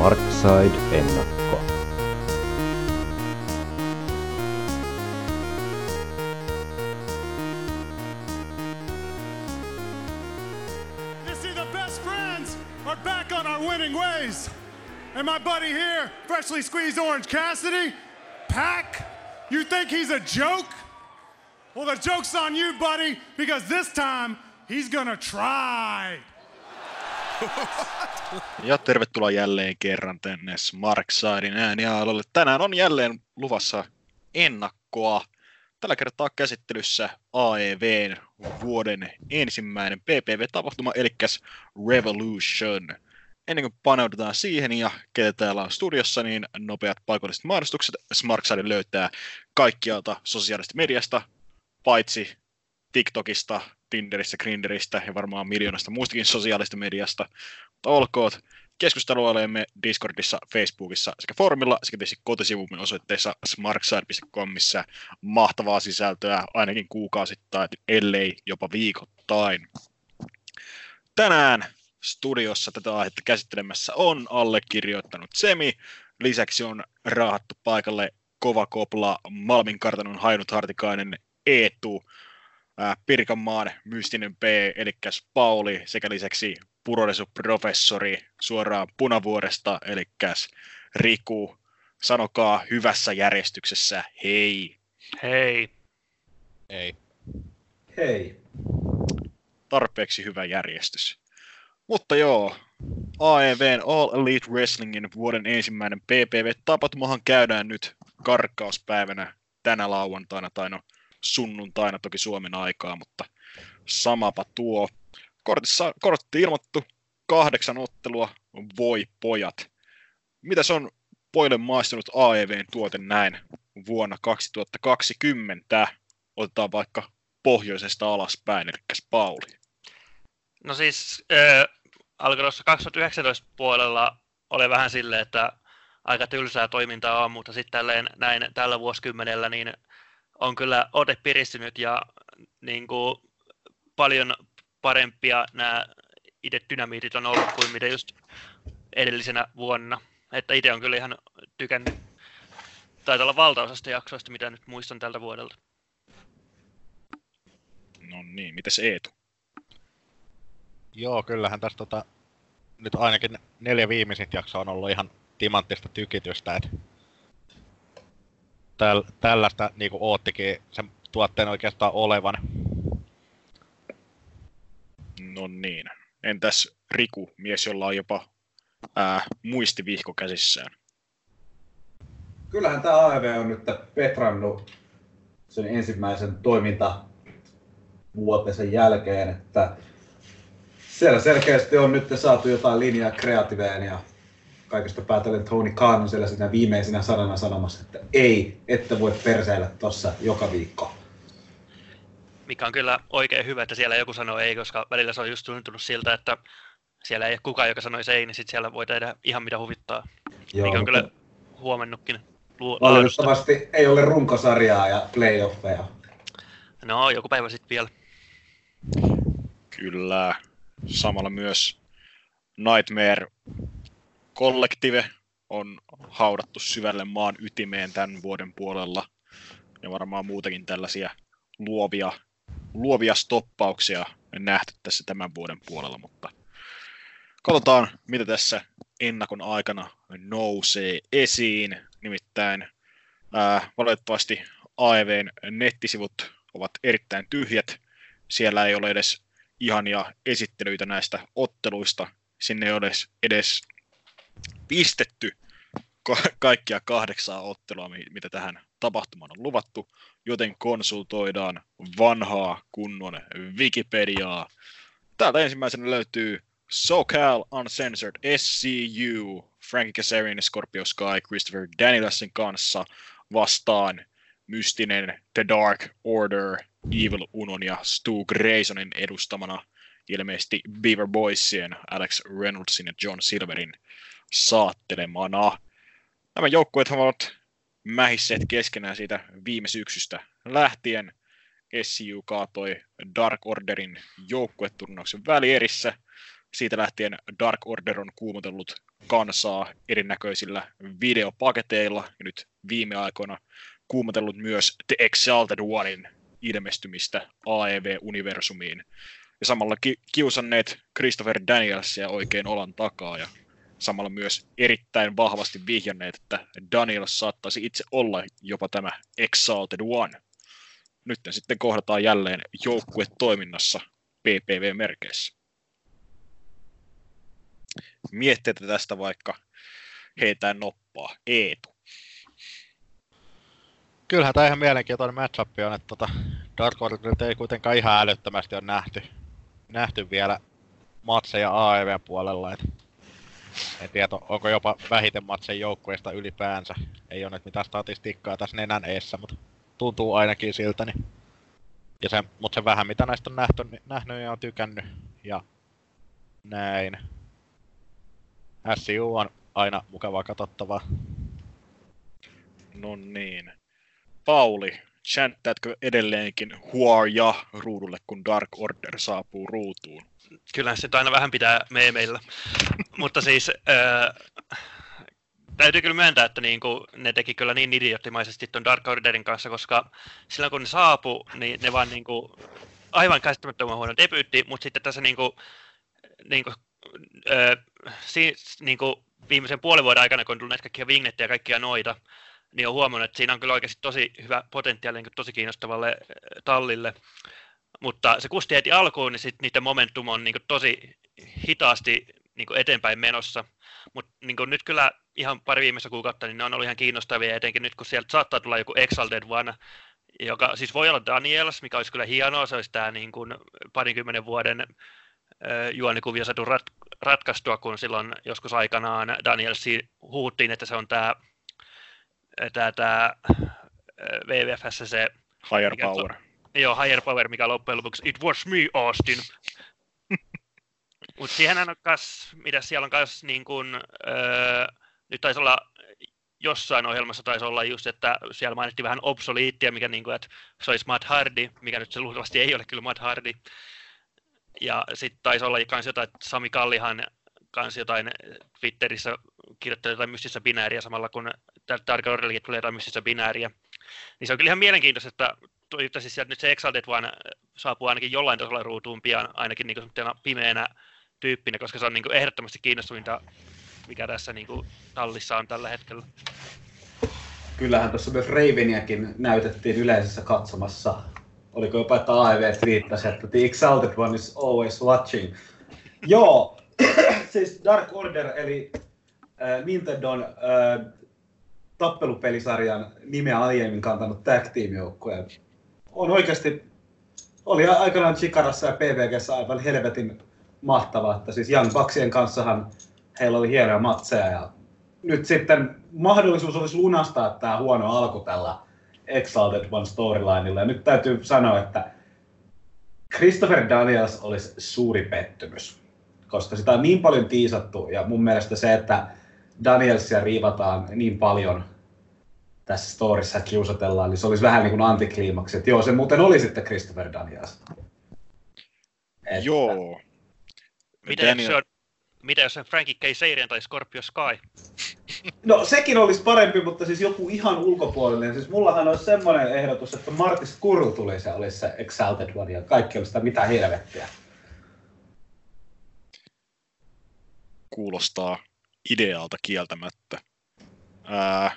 Smartside-ennakko. You see, the best friends are back on our winning ways. And my buddy here, freshly squeezed Orange Cassidy, Pack, you think he's a joke? Well, the joke's on you, buddy, because this time he's gonna try. Ja tervetuloa jälleen kerran tänne Smarksidin ääniaalolle. Tänään on jälleen luvassa ennakkoa. Tällä kertaa käsittelyssä AEVn vuoden ensimmäinen PPV-tapahtuma, eli Revolution. Ennen kuin paneudutaan siihen ja ketä täällä on studiossa, niin nopeat paikalliset mainostukset. Smarkside löytää kaikkialta sosiaalisesta mediasta, paitsi TikTokista, Tinderistä, Grinderistä ja varmaan miljoonasta muustakin sosiaalista mediasta. Mutta olkoot keskustelualueemme Discordissa, Facebookissa sekä forumilla sekä tietysti kotisivumme osoitteessa smarkside.com, missä mahtavaa sisältöä ainakin kuukausittain, ellei jopa viikoittain. Tänään studiossa tätä aihetta käsittelemässä on allekirjoittanut Semi. Lisäksi on raahattu paikalle kova kopla Malmin kartanon hainut hartikainen Eetu, ää, Pirkanmaan mystinen P, eli Pauli, sekä lisäksi puroresu-professori suoraan Punavuoresta, eli Riku. Sanokaa hyvässä järjestyksessä hei. Hei. Ei. Hei. Tarpeeksi hyvä järjestys. Mutta joo, AEVn All Elite Wrestlingin vuoden ensimmäinen PPV-tapahtumahan käydään nyt karkkauspäivänä tänä lauantaina, tai no sunnuntaina toki Suomen aikaa, mutta samapa tuo. Kortissa, kortti ilmoittu, kahdeksan ottelua, voi pojat. Mitä se on poille maistunut AEVn tuote näin vuonna 2020? Otetaan vaikka pohjoisesta alaspäin, eli Pauli. No siis äh, alkoi tuossa 2019 puolella oli vähän silleen, että aika tylsää toimintaa on, mutta sitten näin tällä vuosikymmenellä niin on kyllä ote piristynyt ja niin kuin, paljon parempia nämä itse dynamiitit on ollut kuin mitä just edellisenä vuonna. Että itse on kyllä ihan tykännyt, taitaa olla valtaosasta jaksoista, mitä nyt muistan tältä vuodelta. No niin, mitäs Eetu? Joo, kyllähän tässä tota, nyt ainakin neljä viimeisintä jaksoa on ollut ihan timanttista tykitystä, että täl, tällaista niinku oottikin sen tuotteen oikeastaan olevan. No niin. Entäs Riku, mies, jolla on jopa ää, muistivihko käsissään? Kyllähän tämä AEV on nyt petrannut sen ensimmäisen toimintavuotisen jälkeen, että siellä selkeästi on nyt saatu jotain linjaa kreativeen ja kaikesta päätellen Tony Khan on siellä siinä viimeisinä sanana sanomassa, että ei, että voi perseillä tossa joka viikko. Mikä on kyllä oikein hyvä, että siellä joku sanoo ei, koska välillä se on just tuntunut siltä, että siellä ei ole kukaan, joka sanoisi ei, niin sitten siellä voi tehdä ihan mitä huvittaa. Joo, mikä on kyllä huomannutkin. Lu- valitettavasti ei ole runkosarjaa ja playoffeja. No, joku päivä sitten vielä. Kyllä. Samalla myös Nightmare Collective on haudattu syvälle maan ytimeen tämän vuoden puolella. Ja varmaan muutakin tällaisia luovia, luovia stoppauksia nähty tässä tämän vuoden puolella, mutta katsotaan, mitä tässä ennakon aikana nousee esiin. Nimittäin ää, valitettavasti AEVn nettisivut ovat erittäin tyhjät. Siellä ei ole edes ihania esittelyitä näistä otteluista. Sinne ei ole edes pistetty ka- kaikkia kahdeksaa ottelua, mitä tähän tapahtumaan on luvattu, joten konsultoidaan vanhaa kunnon Wikipediaa. Täältä ensimmäisenä löytyy SoCal Uncensored SCU, Frankie Kazarian, Scorpio Sky, Christopher Danielsin kanssa vastaan mystinen The Dark Order, Evil Unon ja Stu Graysonin edustamana ilmeisesti Beaver Boysien, Alex Reynoldsin ja John Silverin saattelemana. Nämä joukkueet ovat mähisseet keskenään siitä viime syksystä lähtien. SCU kaatoi Dark Orderin joukkueturnauksen välierissä. Siitä lähtien Dark Order on kuumotellut kansaa erinäköisillä videopaketeilla ja nyt viime aikoina kuumotellut myös The Exalted Onein ilmestymistä AEV-universumiin ja samalla ki- kiusanneet Christopher Danielsia oikein olan takaa ja samalla myös erittäin vahvasti vihjanneet, että Daniels saattaisi itse olla jopa tämä Exalted One. Nyt sitten kohdataan jälleen joukkue toiminnassa PPV-merkeissä. Mietteitä tästä vaikka heitään noppaa. Eetu. Kyllähän tämä ihan mielenkiintoinen matchup on, että tota Dark Orderit ei kuitenkaan ihan älyttömästi ole nähty, nähty vielä matseja AEV puolella. En tiedä, onko jopa vähiten matsen joukkueesta ylipäänsä. Ei ole nyt mitään statistiikkaa tässä nenän eessä, mutta tuntuu ainakin siltä. Niin. Ja se, mutta se vähän mitä näistä on nähty, niin, nähnyt ja on tykännyt. Ja näin. SCU on aina mukavaa katsottavaa. No niin. Pauli, chanttäätkö edelleenkin huoja ruudulle, kun Dark Order saapuu ruutuun? Kyllä se aina vähän pitää meemeillä. Mutta siis äh, täytyy kyllä myöntää, että niin ne teki kyllä niin idioottimaisesti tuon Dark Orderin kanssa, koska silloin kun ne saapu, niin ne vaan niin aivan käsittämättömän huono debyytti, mutta sitten tässä niin kuin, niin kuin, si, kuin viimeisen puolen vuoden aikana, kun on tullut näitä kaikkia vignettiä ja kaikkia noita, niin on huomannut, että siinä on kyllä oikeasti tosi hyvä potentiaali niin tosi kiinnostavalle tallille. Mutta se kusti heti alkuun, niin sitten niiden momentum on niin tosi hitaasti niin eteenpäin menossa. Mutta niin nyt kyllä ihan pari viimeistä kuukautta, niin ne on ollut ihan kiinnostavia, etenkin nyt kun sieltä saattaa tulla joku Exalted One, joka siis voi olla Daniels, mikä olisi kyllä hienoa, se olisi tämä niin kuin parinkymmenen vuoden juonikuvia saatu rat, ratkaistua, kun silloin joskus aikanaan Danielsi huuttiin, että se on tämä, tämä, tämä WWFssä se... Higher power. Se, joo, higher power, mikä loppujen lopuksi, it was me, Austin. Mutta siihen on kas, mitä siellä on kas niin kun, öö, nyt taisi olla jossain ohjelmassa taisi olla just, että siellä mainittiin vähän obsoliittia, mikä niin kuin, että se olisi Matt Hardy, mikä nyt se luultavasti ei ole kyllä Matt Hardy. Ja sitten taisi olla myös jotain, että Sami Kallihan kanssa jotain Twitterissä kirjoittaa jotain mystistä binääriä samalla kun Dark Orderillekin tulee jotain mystistä binääriä. Niin se on kyllä ihan mielenkiintoista, että toivottavasti sieltä nyt se Exalted vaan saapuu ainakin jollain tasolla ruutuun pian, ainakin niin pimeänä tyyppinä, koska se on niin kuin ehdottomasti kiinnostavinta, mikä tässä niin kuin tallissa on tällä hetkellä. Kyllähän tuossa myös Raveniakin näytettiin yleisessä katsomassa. Oliko jopa, että AEV twiittasi, että the exalted one is always watching. Joo, siis Dark Order eli äh, Nintendon äh, tappelupelisarjan nimeä aiemmin kantanut tag team. On oikeasti, oli aikanaan Chikarassa ja PvGssä aivan helvetin mahtavaa, että siis Young Bucksien kanssahan heillä oli hienoja matseja ja nyt sitten mahdollisuus olisi lunastaa tämä huono alku tällä Exalted One storylinella. Ja nyt täytyy sanoa, että Christopher Daniels olisi suuri pettymys, koska sitä on niin paljon tiisattu ja mun mielestä se, että Danielsia riivataan niin paljon tässä storissa kiusatellaan, niin se olisi vähän niin kuin antikliimaksi, että joo, se muuten oli sitten Christopher Daniels. Että... Joo, mitä, Daniel... jos se on, mitä jos on Frankie K. Seirien tai Scorpio Sky? No sekin olisi parempi, mutta siis joku ihan ulkopuolinen. Siis mullahan olisi semmoinen ehdotus, että Martis Kuru tuli se olisi se Exalted One ja kaikki olisi sitä mitä helvettiä. Kuulostaa ideaalta kieltämättä. Ää,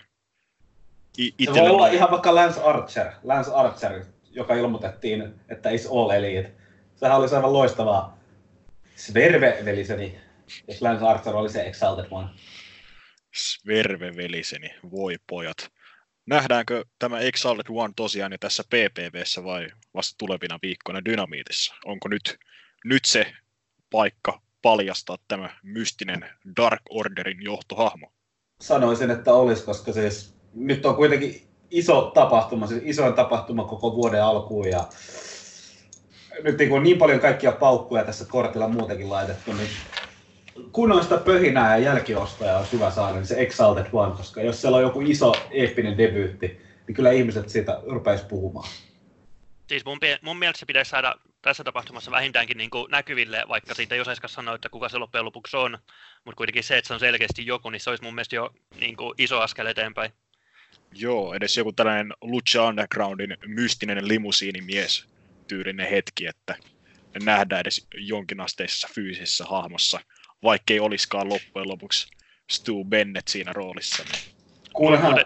i- se voi olla ihan vaikka Lance Archer, Lance Archer, joka ilmoitettiin, että is all elite. Sehän olisi aivan loistavaa Sverve-veliseni, jos Lance Archer oli se Exalted One. Sverve-veliseni, voi pojat. Nähdäänkö tämä Exalted One tosiaan jo tässä PPVssä vai vasta tulevina viikkoina Dynamiitissa? Onko nyt, nyt se paikka paljastaa tämä mystinen Dark Orderin johtohahmo? Sanoisin, että olisi, koska siis nyt on kuitenkin iso tapahtuma, siis isoin tapahtuma koko vuoden alkuun ja nyt niin, kuin niin paljon kaikkia paukkuja tässä kortilla muutenkin laitettu, niin kun on sitä pöhinää ja jälkiostoja on hyvä saada, niin se Exalted One, koska jos siellä on joku iso eeppinen debyytti, niin kyllä ihmiset siitä rupeaisi puhumaan. Siis mun, mun mielestä se pitäisi saada tässä tapahtumassa vähintäänkin niin kuin näkyville, vaikka siitä ei osaisikaan sanoa, että kuka se loppujen lopuksi on, mutta kuitenkin se, että se on selkeästi joku, niin se olisi mun mielestä jo niin kuin iso askel eteenpäin. Joo, edes joku tällainen Lucha Undergroundin mystinen limusiinimies tyylinen hetki, että nähdään edes jonkinasteisessa fyysisessä hahmossa, vaikkei olisikaan loppujen lopuksi Stu Bennett siinä roolissa. Niin kunhan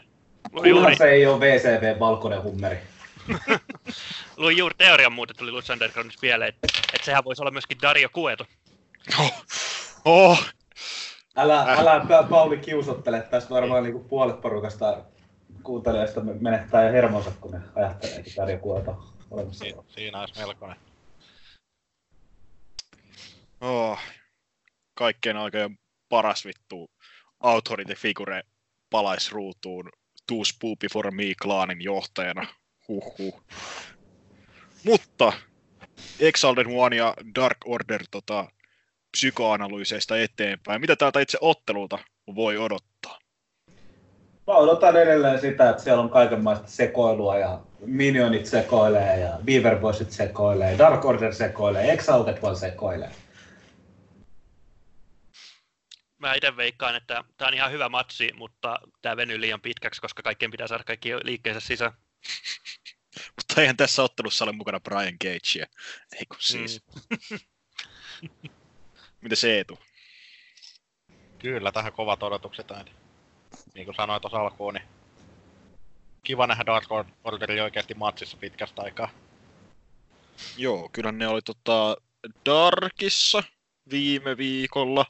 juuri, se ei ole VCV valkoinen hummeri. luin juuri teorian muuten tuli Lutz Undergroundissa mieleen, että, että sehän voisi olla myöskin Dario Cueto. Oh, oh, Älä, Äh. älä Pa- Pauli kiusottele, tästä varmaan niinku puolet porukasta kuuntelijoista me- menettää jo hermonsa, kun ne ajattelee, että Tarja Kuota on olemassa. Si- siinä olisi melkoinen. oh. Kaikkeen aikojen paras vittu authority figure palais ruutuun Too Spoopy for Me klaanin johtajana. Huhhuh. Mutta Exalted One ja Dark Order tota, psykoanalyyseistä eteenpäin. Mitä täältä itse ottelulta voi odottaa? Mä odotan edelleen sitä, että siellä on kaikenlaista sekoilua ja Minionit sekoilee ja Beaver Boysit sekoilee, Dark Order sekoilee, Exalted One sekoilee. Mä itse veikkaan, että tämä on ihan hyvä matsi, mutta tämä venyy liian pitkäksi, koska kaikkien pitää saada kaikki liikkeensä sisään. Mutta eihän tässä ottelussa ole mukana Brian Cagea. Ei kun siis. Mm. Mitä se Eetu? Kyllä, tähän kovat odotukset aina. Niin kuin sanoin tuossa alkuun, niin kiva nähdä Dark Orderi oikeasti matsissa pitkästä aikaa. Joo, kyllä ne oli tota Darkissa viime viikolla,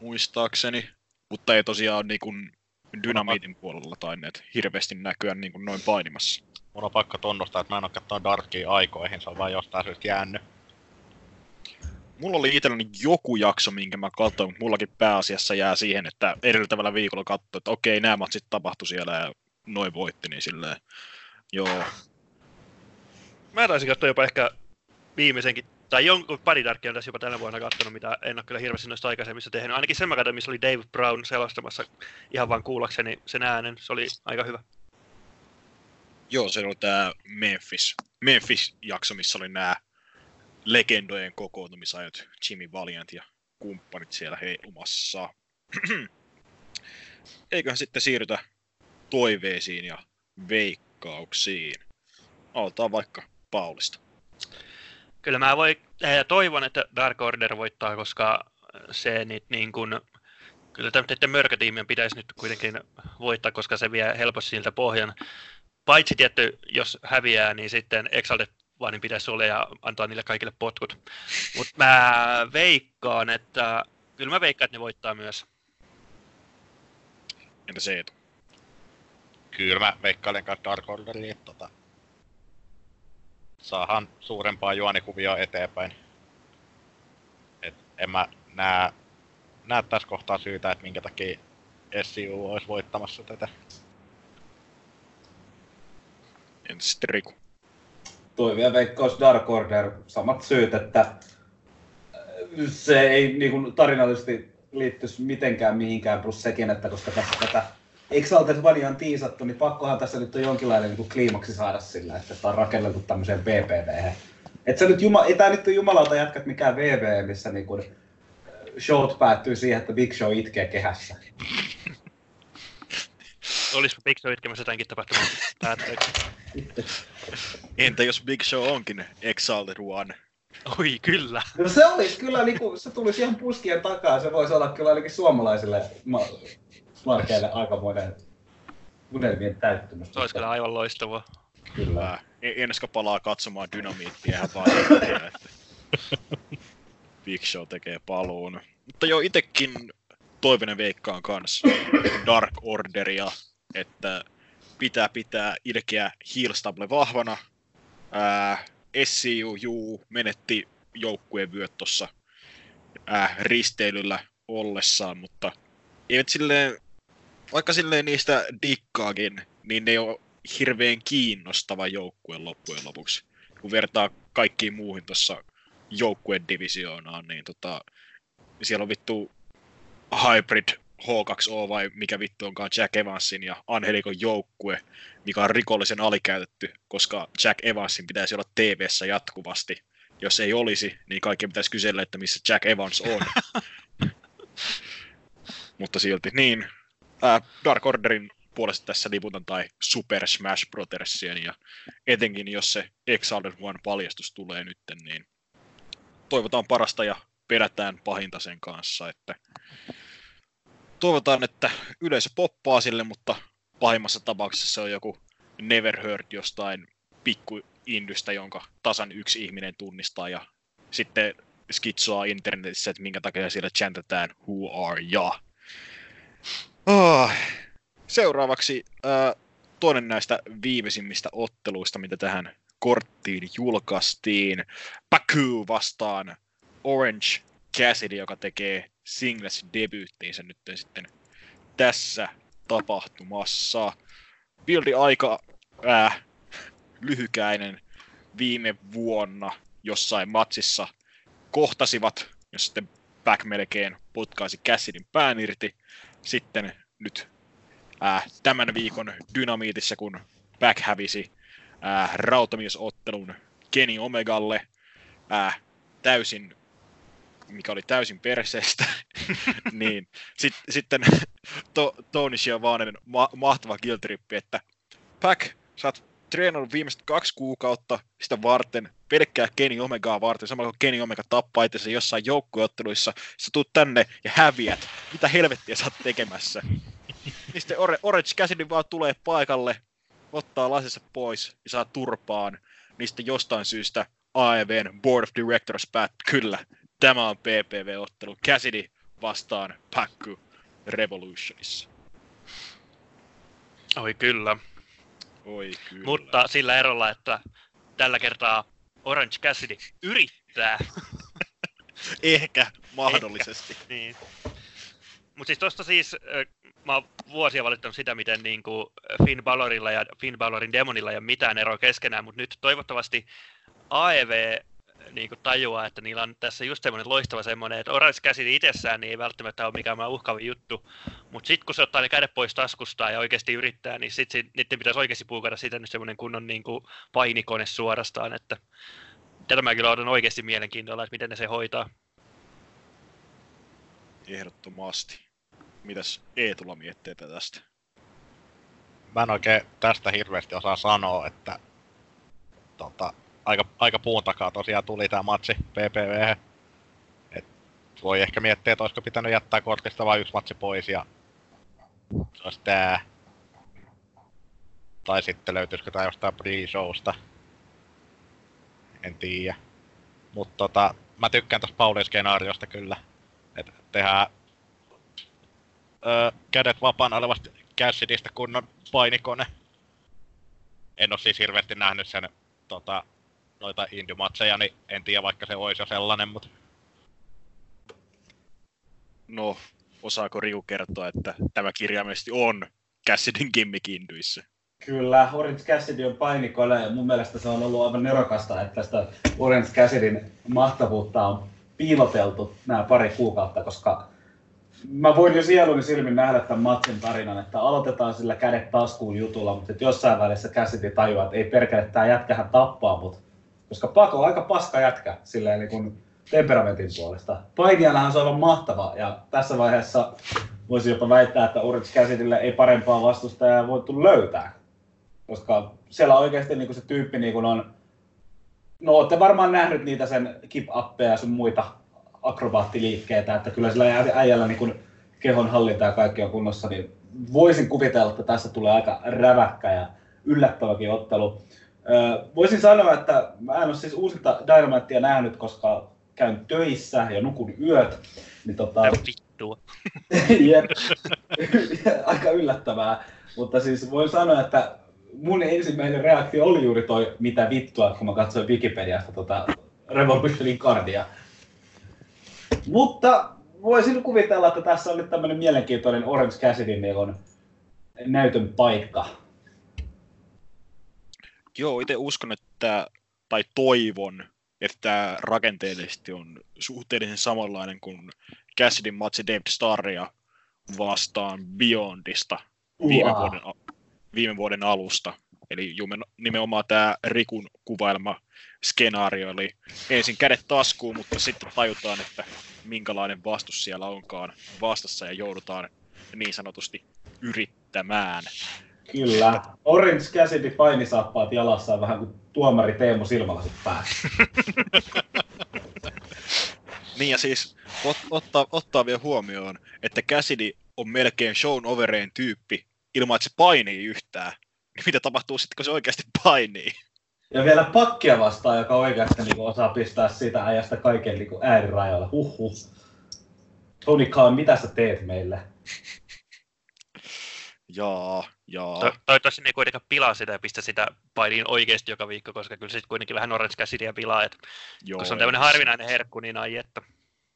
muistaakseni. Mutta ei tosiaan niin kuin Dynamiitin puolella taineet hirveästi näkyä niin kuin noin painimassa. Mun on pakko tunnustaa, että mä en oo katsoa Darkia aikoihin, se on vaan jostain syystä jäänyt. Mulla oli itselläni joku jakso, minkä mä katsoin, mutta mullakin pääasiassa jää siihen, että edeltävällä viikolla katsoin, että okei, nämä matsit tapahtui siellä ja noin voitti, niin silleen, joo, Mä taisin katsoa jopa ehkä viimeisenkin, tai jonkun pari Darkia tässä jopa tänä vuonna katsonut, mitä en ole kyllä hirveästi noista aikaisemmissa tehnyt. Ainakin sen mä katsoin, missä oli Dave Brown selostamassa ihan vaan kuullakseni sen äänen. Se oli aika hyvä. Joo, se oli tämä Memphis, Memphis-jakso, missä oli nämä legendojen kokoontumisajat, Jimmy Valiant ja kumppanit siellä heilumassa. Eiköhän sitten siirrytä toiveisiin ja veikkauksiin. Aloitetaan vaikka Paulista. Kyllä mä voi, äh, toivon, että Dark Order voittaa, koska se nyt niin kuin, kyllä tämmöiden mörkötiimien pitäisi nyt kuitenkin voittaa, koska se vie helposti siltä pohjan. Paitsi tietty, jos häviää, niin sitten Exalted Onein pitäisi olla ja antaa niille kaikille potkut. Mutta mä veikkaan, että kyllä mä veikkaan, että ne voittaa myös. Entä se Eetu? Kyllä mä veikkailen kanssa Dark Orderiin, että tota, saahan suurempaa juonikuvia eteenpäin. Et en mä näe, näe tässä kohtaa syytä, että minkä takia SCU olisi voittamassa tätä. Entä sitten Riku? Toivia veikkaus Dark Order, samat syyt, että äh, se ei niin kuin, tarinallisesti liittyisi mitenkään mihinkään, plus sekin, että koska tässä tätä Exalted Onea on tiisattu, niin pakkohan tässä nyt on jonkinlainen niin kuin kliimaksi saada sillä, että tämä on rakennettu tämmöiseen VPV. Et se nyt juma, ei tää nyt ole jumalauta jätkät mikään VV, missä niin kuin, showt päättyy siihen, että Big Show itkee kehässä. Olisiko Big Show itkemässä tämänkin tapahtuman päätteeksi? Entä jos Big Show onkin Exalted One? Oi, kyllä. No se olisi kyllä, niin kuin, se tulisi ihan puskien takaa, se voisi olla kyllä ainakin suomalaisille ma- markeille aikamoinen unelmien täyttymys. Se olisi kyllä aivan loistavaa. Kyllä. Mä Enska palaa katsomaan dynamiittia ihan vaan että Big Show tekee paluun. Mutta jo itekin toivinen veikkaan kanssa Dark Orderia, että pitää pitää ilkeä Heelstable vahvana. Ää, SCU menetti joukkueen vyöt tuossa risteilyllä ollessaan, mutta eivät silleen, vaikka silleen niistä dikkaakin, niin ne ole hirveän kiinnostava joukkue loppujen lopuksi. Kun vertaa kaikkiin muuhin tuossa joukkueen divisioonaan, niin tota, siellä on vittu Hybrid H2O vai mikä vittu onkaan Jack Evansin ja Angelikon joukkue, mikä on rikollisen alikäytetty, koska Jack Evansin pitäisi olla tv jatkuvasti jos ei olisi, niin kaikki pitäisi kysellä, että missä Jack Evans on. Mutta silti, niin. Ää, Dark Orderin puolesta tässä liputan tai Super Smash Brothersien, ja etenkin jos se Exalted One paljastus tulee nyt, niin toivotaan parasta ja pelätään pahinta sen kanssa, että toivotaan, että yleisö poppaa sille, mutta pahimmassa tapauksessa se on joku never heard jostain pikku indystä, jonka tasan yksi ihminen tunnistaa ja sitten skitsoa internetissä, että minkä takia siellä chantataan Who are ya? Oh. Seuraavaksi äh, toinen näistä viimeisimmistä otteluista, mitä tähän korttiin julkaistiin. Baku vastaan Orange Cassidy, joka tekee singles debyyttiinsä nyt sitten tässä tapahtumassa. Buildi aika äh, lyhykäinen viime vuonna jossain matsissa kohtasivat, jos sitten Back melkein potkaisi Cassidin pään irti. Sitten nyt äh, tämän viikon dynamiitissa, kun Back hävisi äh, rautamiesottelun Kenny Omegalle äh, täysin mikä oli täysin perseestä, niin sit, sitten to, Tony Schiavonen ma- mahtava kiltrippi, että Pack, sä oot treenannut viimeiset kaksi kuukautta sitä varten, pelkkää Kenny Omegaa varten, samalla kun Kenny Omega tappaa itsensä jossain joukkueotteluissa, sä tuut tänne ja häviät. Mitä helvettiä sä oot tekemässä? niin sitten Orange Cassidy vaan tulee paikalle, ottaa lasensa pois ja saa turpaan. Niin sitten jostain syystä AEVn Board of Directors päät, kyllä, tämä on PPV-ottelu. Cassidy vastaan Pakku Revolutionissa. Oi kyllä. Oi kyllä. Mutta sillä erolla, että tällä kertaa Orange Cassidy yrittää. Ehkä, mahdollisesti. Ehkä, niin. Mutta siis tosta siis, mä oon vuosia valittanut sitä, miten niin kuin Finn Balorilla ja Finn Balorin Demonilla ei ole mitään eroa keskenään, mutta nyt toivottavasti AEV niin kuin tajuaa, että niillä on tässä just semmoinen loistava semmoinen, että Orange Cassidy itsessään niin ei välttämättä ole mikään uhkaavin juttu, mutta sitten kun se ottaa ne kädet pois taskusta ja oikeasti yrittää, niin sitten niiden pitäisi oikeasti puukata sitä nyt semmoinen kunnon niin kuin painikone suorastaan, että tätä mä kyllä odotan oikeasti mielenkiintoilla, että miten ne se hoitaa. Ehdottomasti. Mitäs Eetulla mietteitä tästä? Mä en oikein tästä hirveästi osaa sanoa, että tota, aika, aika puun takaa tosiaan tuli tämä matsi PPV. Voi ehkä miettiä, että olisiko pitänyt jättää kortista vain yksi matsi pois ja se olisi tää. Tai sitten löytyisikö tää jostain pre-showsta. En tiedä. Mutta tota, mä tykkään tästä Paulin skenaariosta kyllä. Että tehdään öö, kädet vapaana olevasta Cassidista kunnon painikone. En oo siis hirveästi nähnyt sen tota, noita indymatseja, niin en tiedä vaikka se olisi jo sellainen, mutta... No, osaako Riu kertoa, että tämä kirjaimellisesti on Cassidin gimmick indyissä? Kyllä, Orange Cassidy on painikoilla ja mun mielestä se on ollut aivan nerokasta, että tästä Orange Cassidyn mahtavuutta on piiloteltu nämä pari kuukautta, koska mä voin jo sieluni silmin nähdä tämän matsin tarinan, että aloitetaan sillä kädet taskuun jutulla, mutta jossain välissä Cassidy tajuaa, että ei perkele, tämä jätkähän tappaa mut koska Pako on aika paska jätkä silleen niin kuin temperamentin puolesta. Painijanahan se on aivan mahtava ja tässä vaiheessa voisi jopa väittää, että Orange Cassidylle ei parempaa vastustajaa voitu löytää. Koska siellä oikeasti niin kuin se tyyppi niin kuin on... No olette varmaan nähnyt niitä sen kip ja sun muita akrobaattiliikkeitä, että kyllä sillä äijällä niin kuin kehon hallinta ja kaikki on kunnossa, niin voisin kuvitella, että tässä tulee aika räväkkä ja yllättäväkin ottelu voisin sanoa, että mä en ole siis uusinta Dynamitea nähnyt, koska käyn töissä ja nukun yöt. Niin tota... vittua. jep, aika yllättävää. Mutta siis voin sanoa, että mun ensimmäinen reaktio oli juuri toi mitä vittua, kun mä katsoin Wikipediasta tota Revolutionin kardia. Mutta voisin kuvitella, että tässä on nyt tämmöinen mielenkiintoinen Orange Cassidy näytön paikka Joo, itse uskon, että, tai toivon, että rakenteellisesti on suhteellisen samanlainen kuin Cassidyn matsi Dave Starria vastaan Beyondista viime, vuoden, viime vuoden alusta. Eli jumen- nimenomaan tämä Rikun kuvailma skenaario, eli ensin kädet taskuun, mutta sitten tajutaan, että minkälainen vastus siellä onkaan vastassa ja joudutaan niin sanotusti yrittämään. Kyllä. Orange Cassidy painisappaat jalassa vähän kuin tuomari Teemu Silmälasit päässä. Niin ja siis ot, ottaa, ottaa vielä huomioon, että Cassidy on melkein shown overeen tyyppi ilman, että se painii yhtään. Niin mitä tapahtuu sitten, kun se oikeasti painii? Ja vielä pakkia vastaan, joka oikeasti niin osaa pistää sitä äijästä kaiken niin äärirajoille. Huhhuh. Tony Khan, mitä sä teet meille? Jaa, jaa. To- toivottavasti ne ei kuitenkaan pilaa sitä ja pistä sitä painiin oikeasti joka viikko, koska kyllä se kuitenkin vähän Orange Cassidyä pilaa. Et, Joo, kun se on tämmöinen harvinainen herkku, niin ai että.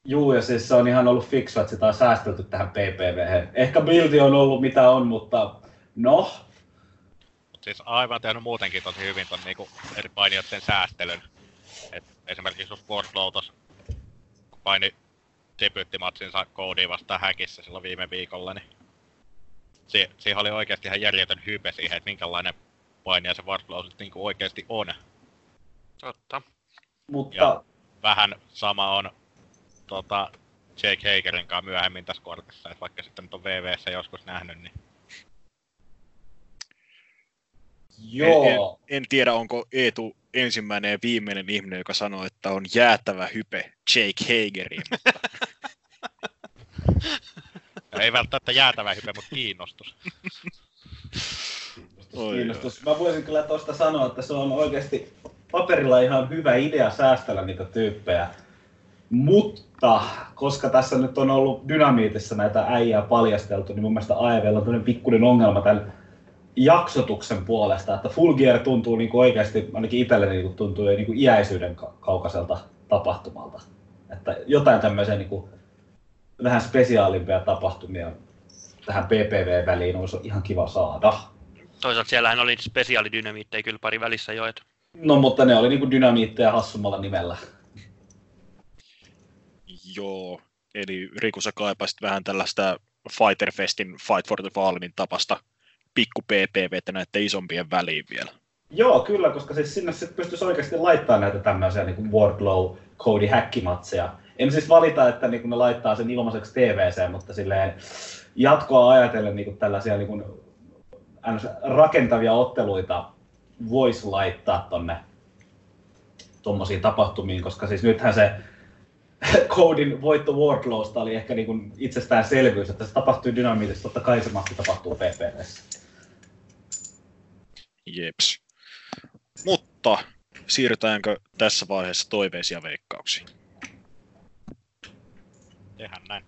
Juu, ja siis se on ihan ollut fiksu, että sitä on säästelty tähän PPV. Ehkä bildi on ollut mitä on, mutta no, Mut siis aivan tehnyt muutenkin tosi hyvin ton niinku eri painijoiden säästelyn. Et esimerkiksi jos Wardlow paini debyyttimatsinsa Codyin vastaan häkissä silloin viime viikolla, niin si- siihen oli oikeasti ihan järjetön hype siihen, että minkälainen painija se Wardlow niinku oikeasti on. Totta. mutta Ja- Vähän sama on tota, Jake Hagerin kanssa myöhemmin tässä kortissa, että vaikka sitten nyt on VVssä joskus nähnyt, niin joo. En, en tiedä, onko Eetu ensimmäinen ja viimeinen ihminen, joka sanoo, että on jäätävä hype Jake Hageriin. ei välttämättä jäätävä hype, mutta kiinnostus. Oi, kiinnostus. Mä voisin kyllä tuosta sanoa, että se on oikeasti paperilla ihan hyvä idea säästellä niitä tyyppejä. Mutta koska tässä nyt on ollut dynamiitissa näitä äijää paljasteltu, niin mun mielestä AEVllä on tämmöinen pikkuinen ongelma tämän jaksotuksen puolesta, että Full Gear tuntuu niin oikeasti, ainakin itselleni niin tuntuu jo niin iäisyyden ka- kaukaiselta tapahtumalta. Että jotain tämmöisiä niin vähän spesiaalimpia tapahtumia tähän PPV-väliin olisi ihan kiva saada. Toisaalta siellähän oli spesiaalidynamiitteja kyllä pari välissä jo, että No mutta ne oli niinku dynamiitteja hassummalla nimellä. Joo, eli Riku sä kaipasit vähän tällaista Fighter Festin Fight for the Fallenin tapasta pikku PPVtä näiden isompien väliin vielä. Joo, kyllä, koska siis sinne sitten pystyisi oikeasti laittamaan näitä tämmöisiä niin Wardlow, Cody häkkimatseja. En siis valita, että niin ne laittaa sen ilmaiseksi TVC, mutta silleen jatkoa ajatellen niin tällaisia niin rakentavia otteluita voisi laittaa tonne tuommoisiin tapahtumiin, koska siis nythän se Codin voitto Wardlowsta oli ehkä niin itsestäänselvyys, että se tapahtuu dynamiitissa, totta kai se mahti tapahtuu PPVssä. Jeps. Mutta siirrytäänkö tässä vaiheessa toiveisia veikkauksiin? Tehän näin.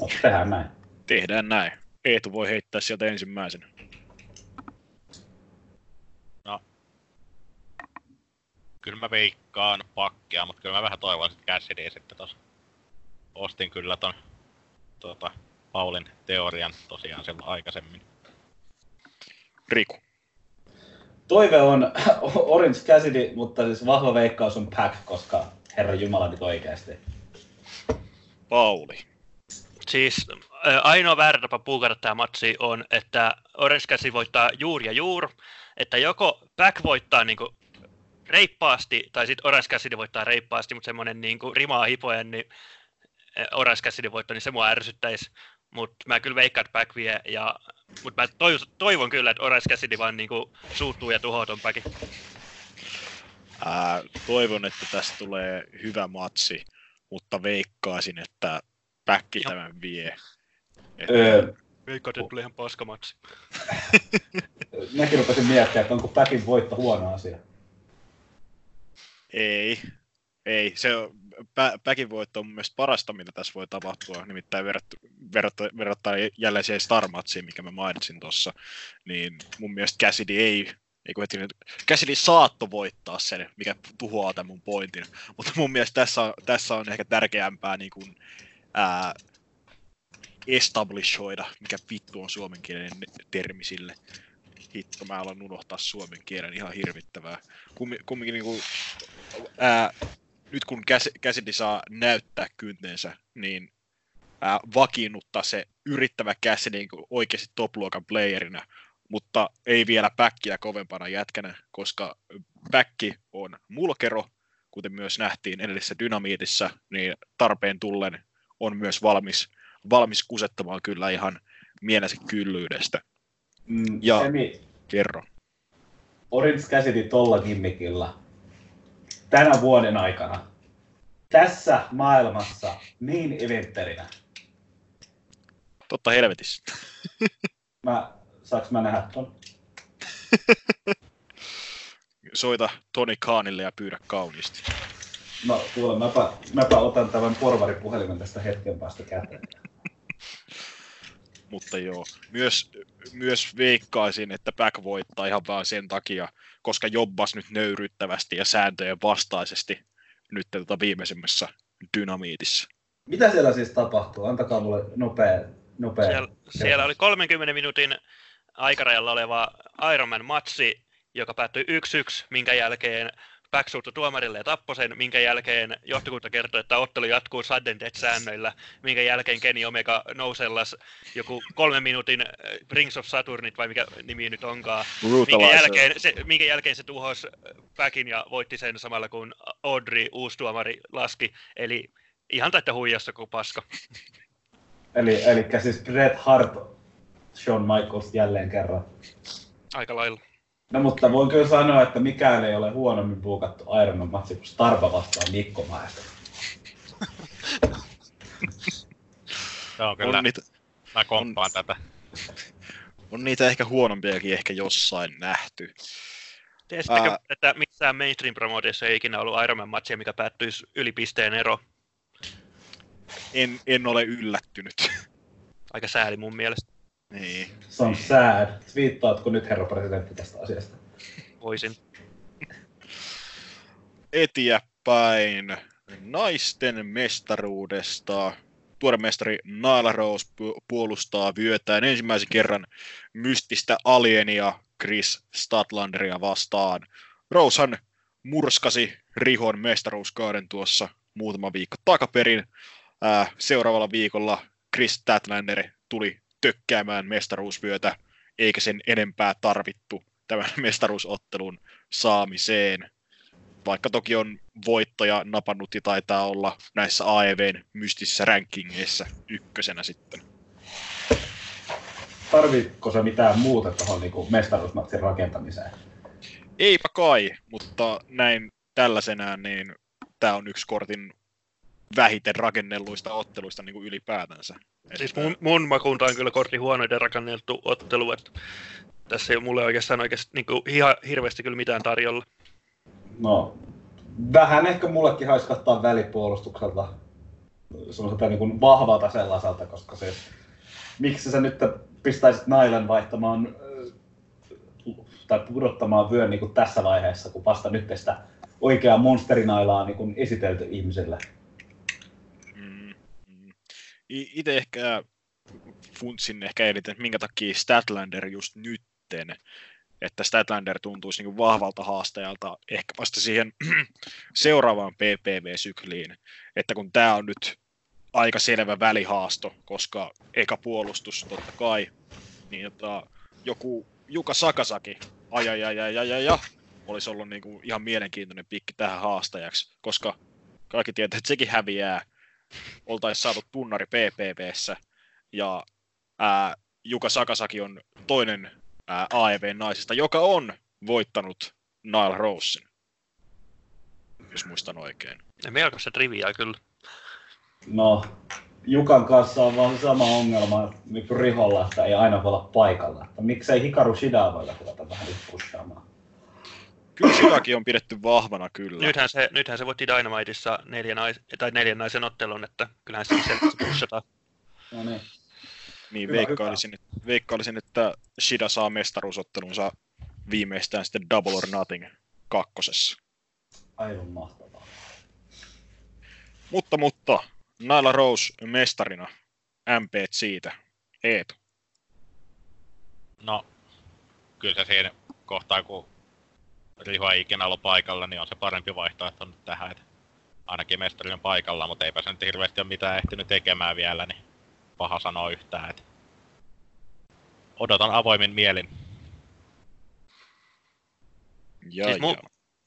No, tehdään näin. Tehdään näin. Eetu voi heittää sieltä ensimmäisenä. Kyllä mä veikkaan pakkia, mutta kyllä mä vähän toivon sit Cassidyä sitten tos. Ostin kyllä ton tota, Paulin teorian tosiaan silloin aikaisemmin. Riku. Toive on Orange Cassidy, mutta siis vahva veikkaus on Pack, koska herra Jumala nyt oikeasti. Pauli. Siis ainoa väärä tapa puukata tämä matsi on, että Orange Cassidy voittaa juur ja juur, että joko Back voittaa niinku reippaasti, tai sitten Orange Cassidy voittaa reippaasti, mutta semmoinen niinku rimaa hipojen, niin Orange Cassidy voitto, niin se mua ärsyttäisi. Mutta mä kyllä veikkaan, että Back vie, ja, mutta mä toivon, toivon kyllä, että Orange Cassidy vaan niinku suuttuu ja tuhoaa ton Backin. Ää, toivon, että tästä tulee hyvä matsi, mutta veikkaisin, että Päkki tämän vie. Että Öö, Veikkaan, että tulee ihan paska matsi. mäkin rupesin miettimään, että onko Packin voitto huono asia. Ei, ei. Se on, pä, Päkin voitto on mun mielestä parasta, mitä tässä voi tapahtua. Nimittäin verrattu, verrattu, verrattain jälleen siihen Star mikä mä mainitsin tuossa. Niin mun mielestä Cassidy ei, ei kun hetkinen, Cassidy saatto voittaa sen, mikä tuhoaa tämän mun pointin. Mutta mun mielestä tässä on, tässä on ehkä tärkeämpää niin kuin, ää, establishoida, mikä vittu on suomenkielinen termi sille. Hitto, mä alan unohtaa suomen kielen ihan hirvittävää. Kummi, kumminkin niinku, ää, nyt kun käs, käsidi saa näyttää kyntensä, niin ää, vakiinnuttaa se yrittävä käsi niin oikeasti top-luokan playerina mutta ei vielä päkkiä kovempana jätkänä, koska päkki on mulkero, kuten myös nähtiin edellisessä dynamiitissa, niin tarpeen tullen on myös valmis, valmis kusettamaan kyllä ihan mielensä kyllyydestä. Mm, Ja- Emi, Kerro. Orange käsiti tolla gimmikillä tänä vuoden aikana tässä maailmassa niin eventterinä. Totta helvetissä. Mä, saaks mä nähdä ton? Soita Toni Kaanille ja pyydä kauniisti. No kuule, mäpä, mäpä otan tämän porvaripuhelimen tästä hetken päästä käteen. Mutta joo, myös, myös veikkaisin, että Back voittaa ihan vaan sen takia, koska jobbas nyt nöyryttävästi ja sääntöjen vastaisesti nyt tota viimeisimmässä dynamiitissa. Mitä siellä siis tapahtuu? Antakaa mulle nopea, nopea. Siellä, siellä oli 30 minuutin aikarajalla oleva Ironman-matsi, joka päättyi 1-1, minkä jälkeen Back tuomarille ja tappoi sen, minkä jälkeen johtokunta kertoi, että ottelu jatkuu sudden death säännöillä, minkä jälkeen Kenny Omega nousellas joku kolmen minuutin äh, Rings of Saturnit, vai mikä nimi nyt onkaan, minkä jälkeen, se, minkä jälkeen se tuhosi Backin ja voitti sen samalla kun Audrey, uusi tuomari, laski. Eli ihan täyttä huijassa kuin paska. Eli, eli siis Bret Hart, Shawn Michaels jälleen kerran. Aika lailla. No mutta voin kyllä sanoa, että mikään ei ole huonommin buukattu Ironman matsi kuin Starba vastaan Mikko Maesta. Se on kyllä, On niitä, mä komppaan on- tätä. on niitä ehkä huonompiakin ehkä jossain nähty. Tiesittekö, Ää- että missään mainstream promootiossa ei ikinä ollut Ironman matsia, mikä päättyisi yli pisteen ero? En, en ole yllättynyt. Aika sääli mun mielestä. Niin. Se on sad. Twiittaatko nyt herra presidentti tästä asiasta? Voisin. Eteenpäin naisten mestaruudesta. Tuore mestari Nyla Rose pu- puolustaa vyötään ensimmäisen kerran mystistä alienia Chris Statlanderia vastaan. Rosehan murskasi Rihon mestaruuskauden tuossa muutama viikko takaperin. Seuraavalla viikolla Chris Statlander tuli tökkäämään mestaruusvyötä, eikä sen enempää tarvittu tämän mestaruusottelun saamiseen vaikka toki on voittaja napannut ja taitaa olla näissä AEVn mystisissä rankingeissa ykkösenä sitten. Tarvitko se mitään muuta tuohon niin mestaruusmatsin rakentamiseen? Eipä kai, mutta näin tällaisenään, niin tämä on yksi kortin vähiten rakennelluista otteluista niin kuin ylipäätänsä. Siis mun, mun makuunta on kyllä kortti huonoiden rakenneltu ottelu, että tässä ei ole mulle oikeastaan oikeasti niin kuin, ihan hirveästi kyllä mitään tarjolla. No, vähän ehkä mullekin haiskahtaa välipuolustukselta semmoiselta niin kuin vahvalta sellaiselta, koska se, miksi sä nyt pistäisit Nailen vaihtamaan tai pudottamaan vyön niin kuin tässä vaiheessa, kun vasta nyt sitä oikeaa monsterinailaa niin kuin esitelty ihmiselle. Itse ehkä funtsin ehkä eniten, että minkä takia Statlander just nytten, että Statlander tuntuisi niin vahvalta haastajalta ehkä vasta siihen seuraavaan PPV-sykliin, että kun tämä on nyt aika selvä välihaasto, koska eka puolustus totta kai, niin jota, joku Juka Sakasaki, ajajajajajaja, olisi ollut niin kuin ihan mielenkiintoinen pikki tähän haastajaksi, koska kaikki tietää, että sekin häviää, oltaisiin saatu tunnari PPVssä, ja ää, Juka Sakasaki on toinen ää, AEV-naisista, joka on voittanut Nile Rosen, jos muistan oikein. Ja melko se triviaa kyllä. No, Jukan kanssa on vaan sama ongelma niin kuin Riholla, että ei aina voi olla paikalla. Että miksei Hikaru Shidaa voida ruveta vähän nyt pushaamaan. Kyllä sitäkin on pidetty vahvana kyllä. Nythän se, nythän se voitti Dynamiteissa neljän, nais, tai neljän naisen ottelun, että kyllähän se selvästi pushataan. No niin. Niin Hyvä, veikkailisin, että, veikkailisin, että Shida saa mestaruusottelunsa viimeistään sitten Double or Nothing kakkosessa. Aivan mahtavaa. Mutta, mutta, Naila Rose mestarina. MP siitä. Eetu. No, kyllä se siinä kohtaa, kun Riho ei ikinä ollut paikalla, niin on se parempi vaihtoehto nyt tähän. Että ainakin mestari on paikalla, mutta eipä se nyt hirveästi ole mitään ehtinyt tekemään vielä, niin paha sanoa yhtään. Että odotan avoimin mielin. Ja, siis mu ja.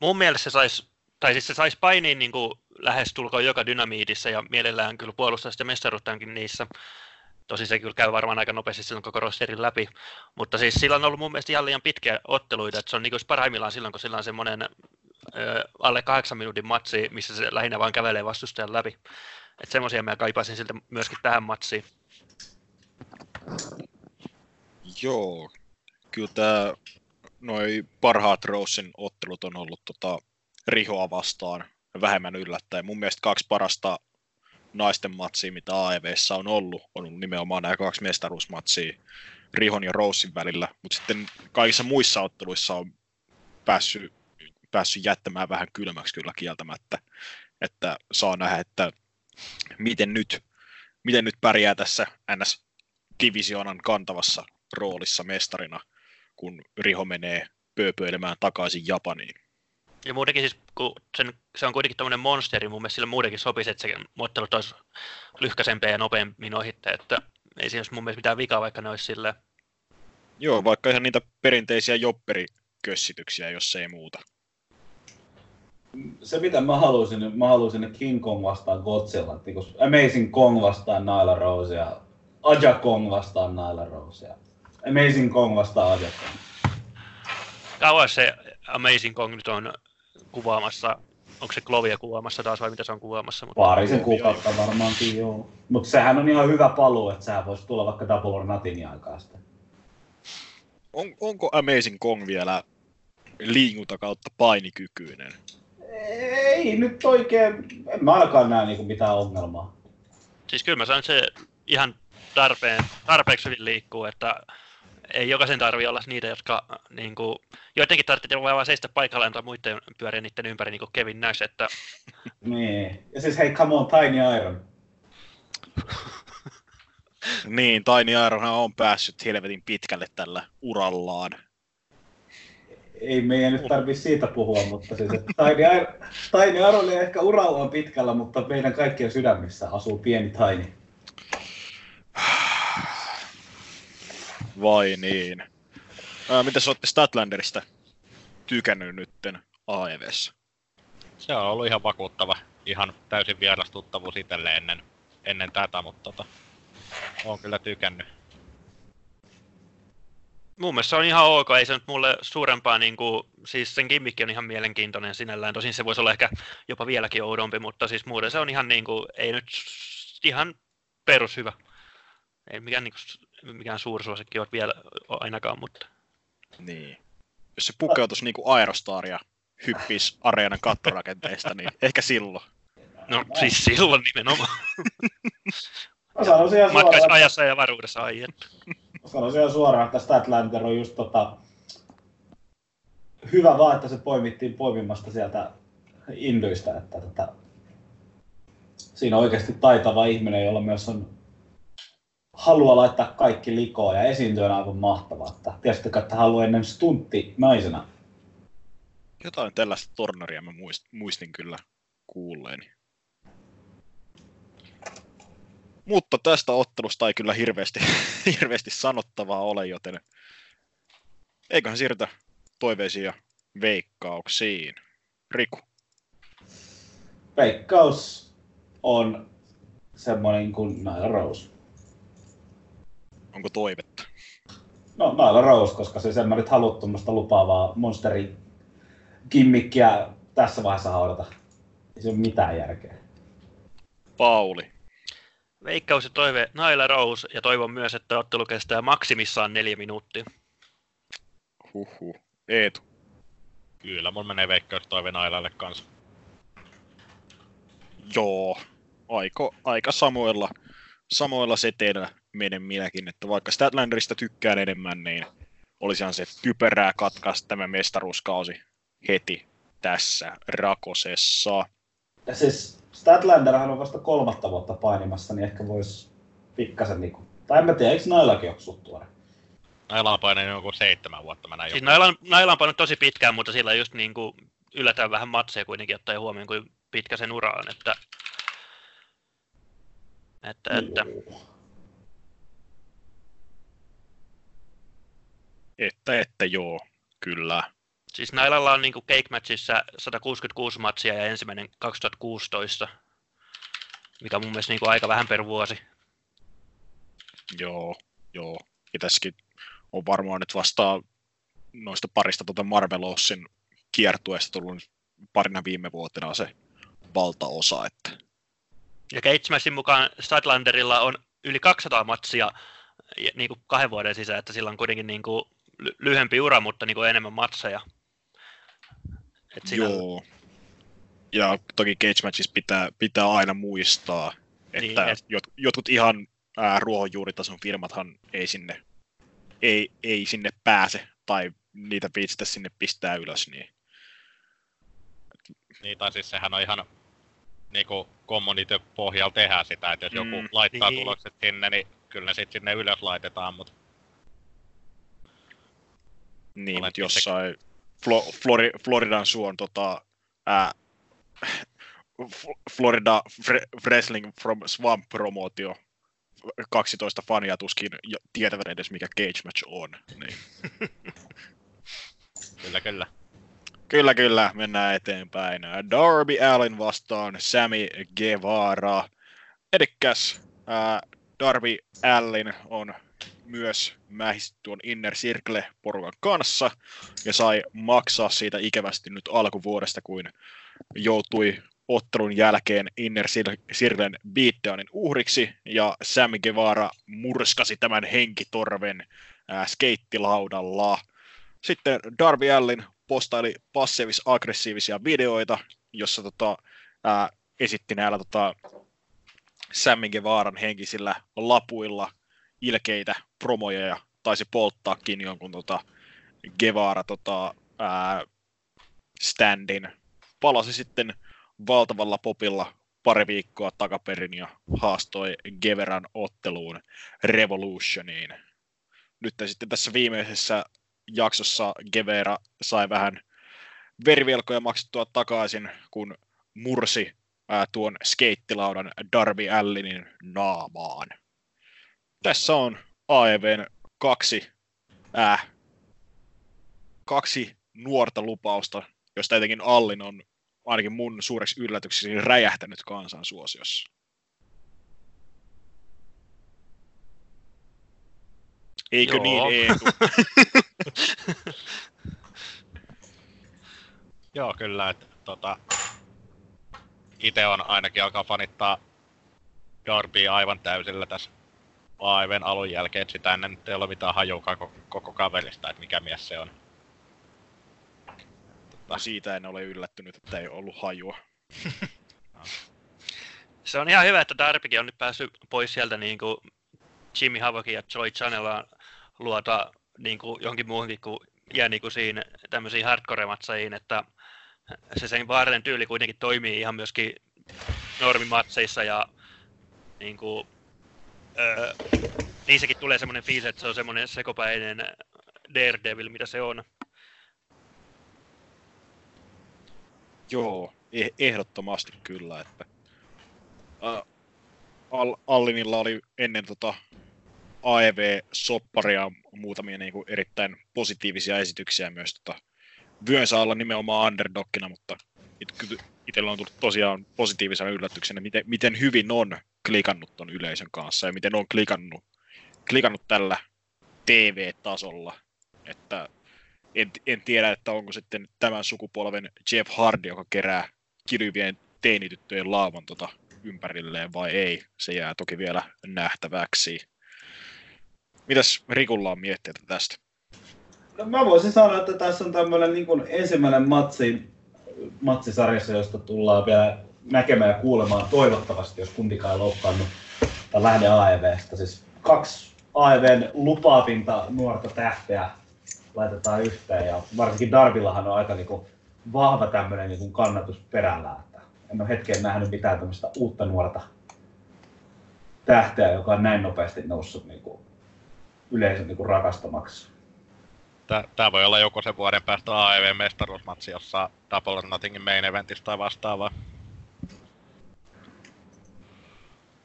mun mielestä se saisi, tai siis se saisi painiin niin lähestulkoon joka dynamiitissa ja mielellään kyllä puolustaa sitä mestaruuttaankin niissä. Tosi se kyllä käy varmaan aika nopeasti silloin koko rosterin läpi. Mutta siis sillä on ollut mun mielestä ihan liian pitkiä otteluita, että se on niin parhaimmillaan silloin, kun sillä on semmoinen alle kahdeksan minuutin matsi, missä se lähinnä vaan kävelee vastustajan läpi. Että semmoisia mä kaipaisin siltä myöskin tähän matsiin. Joo, kyllä tämä noi parhaat Rosen ottelut on ollut tota, Rihoa vastaan vähemmän yllättäen. Mun mielestä kaksi parasta naisten matsia, mitä AEVssä on ollut, on ollut nimenomaan nämä kaksi mestaruusmatsia Rihon ja Rosin välillä, mutta sitten kaikissa muissa otteluissa on päässyt, päässyt jättämään vähän kylmäksi kyllä kieltämättä, että saa nähdä, että miten nyt, miten nyt pärjää tässä NS divisioonan kantavassa roolissa mestarina, kun Riho menee pööpöilemään takaisin Japaniin. Ja muutenkin siis, kun sen, se on kuitenkin tämmöinen monsteri, mun mielestä sille muutenkin sopisi, että se ottelut olisi lyhkäisempiä ja nopeammin ohitte, että ei siinä olisi mun mielestä mitään vikaa, vaikka ne olisi silleen. Joo, vaikka ihan niitä perinteisiä jopperikössityksiä, jos ei muuta. Se mitä mä haluaisin, mä haluaisin King Kong vastaan Godzilla, Amazing Kong vastaan Nyla Rose ja Aja Kong vastaan Nyla Rose ja Amazing Kong vastaan Aja Kong. Kauan se Amazing Kong nyt on kuvaamassa, onko se Klovia kuvaamassa taas vai mitä se on kuvaamassa? Mutta... Parisen kuukautta varmaankin, joo. Mutta sehän on ihan hyvä paluu, että sehän voisi tulla vaikka Double or aikaa sitten. On, onko Amazing Kong vielä liikunta kautta painikykyinen? Ei nyt oikein, en mä ainakaan näe niinku mitään ongelmaa. Siis kyllä mä sanon, että se ihan tarpeen, tarpeeksi hyvin liikkuu, että ei jokaisen tarvi olla niitä, jotka niin kuin, joidenkin tarvitsee vaan seistä paikallaan tai muiden pyöriä niiden ympäri, niin kuin Kevin Nash, että Niin. Ja siis hei, come on, Tiny Iron. Niin, Tiny Ironhan on päässyt helvetin pitkälle tällä urallaan. Ei meidän nyt tarvi siitä puhua, mutta siis Tiny, Iron, Tiny Iron ei ehkä urallaan pitkällä, mutta meidän kaikkien sydämissä asuu pieni Tiny. Vai niin? Ää, mitäs olette Statlanderista tykännyt nytten AEVssä? Se on ollut ihan vakuuttava. Ihan täysin vierastuttavuus itselle ennen, ennen tätä, mutta tota, on kyllä tykännyt. mun mielestä se on ihan ok, ei se nyt mulle suurempaa, niin kuin, siis sen gimmikki on ihan mielenkiintoinen sinällään, tosin se voisi olla ehkä jopa vieläkin oudompi, mutta siis muuten se on ihan niin kuin, ei nyt ihan perushyvä. Ei mikään, niin kuin, mikään suursuosikki ole vielä ainakaan, mutta Niin. Jos se pukeutuisi niinku Aerostar ja hyppisi areenan kattorakenteesta, niin ehkä silloin. no siis silloin nimenomaan. Suoraan, ajassa ja varuudessa aien. mä sanoisin ihan suoraan että Statlander on just tota, hyvä vaan, että se poimittiin poimimasta sieltä Indyistä, että tota, siinä on oikeasti taitava ihminen, jolla myös on halua laittaa kaikki likoon ja esiintyä on aivan mahtavaa. Tietysti että haluaa ennen stuntti naisena. Jotain tällaista tornaria mä muist, muistin kyllä kuulleeni. Mutta tästä ottelusta ei kyllä hirveästi, hirveästi sanottavaa ole, joten eiköhän siirrytä toiveisiin ja veikkauksiin. Riku. Veikkaus on semmoinen kuin Nyla Rose. Onko toivetta? No Nyla Rose, koska se sen mä nyt haluat tuommoista lupaavaa monsteri kimmikkiä tässä vaiheessa haudata. Ei se ole mitään järkeä. Pauli. Veikkaus ja toive Naila Rose ja toivon myös, että ottelu kestää maksimissaan neljä minuuttia. Huhhuh. Eetu. Kyllä, mun menee veikkaus toive Nailalle kanssa. Joo. Aiko, aika samoilla, samoilla seteillä menen minäkin, että vaikka Statlanderista tykkään enemmän, niin olisihan se typerää katkaista tämä mestaruuskausi heti tässä rakosessa. Ja siis Statlanderhan on vasta kolmatta vuotta painimassa, niin ehkä voisi pikkasen niinku... Tai en mä tiedä, eikö Nailakin ole suht tuore? Naila on painanut joku seitsemän vuotta, mä näin Siis joku- Naila on, Naila on pannut tosi pitkään, mutta sillä just niin kuin yllätään vähän matseja kuitenkin ottaa huomioon, kuin pitkä sen ura on, että, että, että Että, että joo, kyllä. Siis Nailalla on niinku Cake Matchissa 166 matsia ja ensimmäinen 2016, mikä on mun mielestä niinku aika vähän per vuosi. Joo, joo. Ja tässäkin on varmaan nyt vasta noista parista tuota Marvelossin kiertueesta tullut parina viime vuotena se valtaosa. Että... Ja Cage Matchin mukaan Stadlanderilla on yli 200 matsia niin kuin kahden vuoden sisään, että sillä on kuitenkin niin kuin lyhyempi ura, mutta niin kuin enemmän matseja. Et siinä... Joo. Ja toki Cage Matchissa pitää, pitää aina muistaa, että niin, et... jotkut ihan ää, ruohonjuuritason firmathan ei sinne, ei, ei sinne pääse tai niitä viitsitä sinne pistää ylös. Niin, niin tai siis sehän on ihan niinku community pohjalla tehdään sitä, että jos mm, joku laittaa niin. tulokset sinne, niin kyllä ne sitten sinne ylös laitetaan, mutta... Niin, mutta jossain Flo- Flori- Floridan suon tota, ää, Florida Wrestling from Swamp promootio 12 fania tuskin tietävät edes mikä cage match on. Niin. kyllä, kyllä. Kyllä, kyllä, mennään eteenpäin. Darby Allin vastaan Sammy Guevara. Edikäs Darby Allin on myös mähistä tuon Inner Circle-porukan kanssa ja sai maksaa siitä ikävästi nyt alkuvuodesta, kuin joutui ottelun jälkeen Inner Circlen beatdownin uhriksi ja Sam Guevara murskasi tämän henkitorven ää, skeittilaudalla. Sitten Darby Allin postaili passiivis-aggressiivisia videoita, jossa tota, ää, esitti näillä tota, Sammin Vaaran henkisillä lapuilla ilkeitä promoja ja taisi polttaakin jonkun tota, Gevara tota, ää, standin. Palasi sitten valtavalla popilla pari viikkoa takaperin ja haastoi Geveran otteluun Revolutioniin. Nyt sitten tässä viimeisessä jaksossa Gevera sai vähän verivelkoja maksettua takaisin, kun mursi ää, tuon skeittilaudan Darby Allinin naamaan. Tässä on AEVn kaksi, ää, kaksi nuorta lupausta, josta etenkin Allin on ainakin mun suureksi yllätykseni räjähtänyt kansan suosiossa. Eikö Joo. niin, Eetu? Joo, kyllä. Että, tota, itse on ainakin alkaa fanittaa Darby aivan täysillä tässä AIVn alun jälkeen, että sitä ennen ei ole mitään hajuukaan koko, koko kaverista, että mikä mies se on. Tota. Siitä en ole yllättynyt, että ei ollut hajua. se on ihan hyvä, että Darbykin on nyt päässyt pois sieltä niin kuin Jimmy Havokin ja Joy Channelaan luota niin kuin johonkin muuhunkin kuin jää niin kuin siinä tämmöisiin hardcore-matseihin, että se sen vaarallinen tyyli kuitenkin toimii ihan myöskin normimatseissa ja niin kuin, niissäkin tulee semmoinen fiilis, että se on semmoinen sekopäinen Daredevil, mitä se on. Joo, eh- ehdottomasti kyllä, että uh, Al- Allinilla oli ennen tota AEV-sopparia muutamia niin kuin erittäin positiivisia esityksiä myös tota, vyönsä olla nimenomaan underdogina, mutta itsellä on tullut tosiaan positiivisena yllätyksenä, miten, miten hyvin on klikannut ton yleisön kanssa ja miten on klikannut, klikannut tällä TV-tasolla. Että en, en tiedä, että onko sitten tämän sukupolven Jeff Hardy, joka kerää kilyvien teinityttöjen laavan tota ympärilleen vai ei. Se jää toki vielä nähtäväksi. Mitäs Rikulla on mietteitä tästä? No, mä voisin sanoa, että tässä on tämmöinen niin ensimmäinen matsi, matsisarjassa, josta tullaan vielä näkemään ja kuulemaan toivottavasti, jos kumpikaan ei loukkaannut tai lähde AEVstä. Siis kaksi AEVn lupaavinta nuorta tähteä laitetaan yhteen ja varsinkin Darvillahan on aika niin kuin vahva tämmöinen niin kuin kannatus perällä. Että en ole hetkeen nähnyt mitään tämmöistä uutta nuorta tähteä, joka on näin nopeasti noussut niin kuin yleisön niin kuin rakastamaksi. Tää voi olla joko sen vuoden päästä AEV-mestaruusmatsi, jossa Double Nothingin main eventistä tai vastaavaa.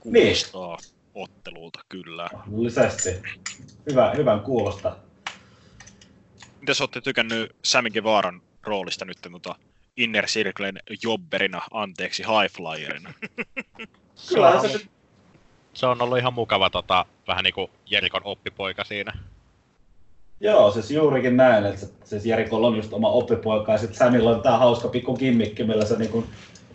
Kuulostaa niin. ottelulta, kyllä. Mahdollisesti. Hyvä, hyvän kuulosta. Mitäs olette tykännyt Sammy Guevaran roolista nyt tota Inner Circlen jobberina, anteeksi, highflyerina? Kyllähän se nyt Se on ollut ihan mukava tota, vähän niinku Jerikon oppipoika siinä. Joo, siis juurikin näin, että se, siis Jerikolla on just oma oppipoika ja sitten Samilla on tää hauska pikku kimmikki, millä se niinku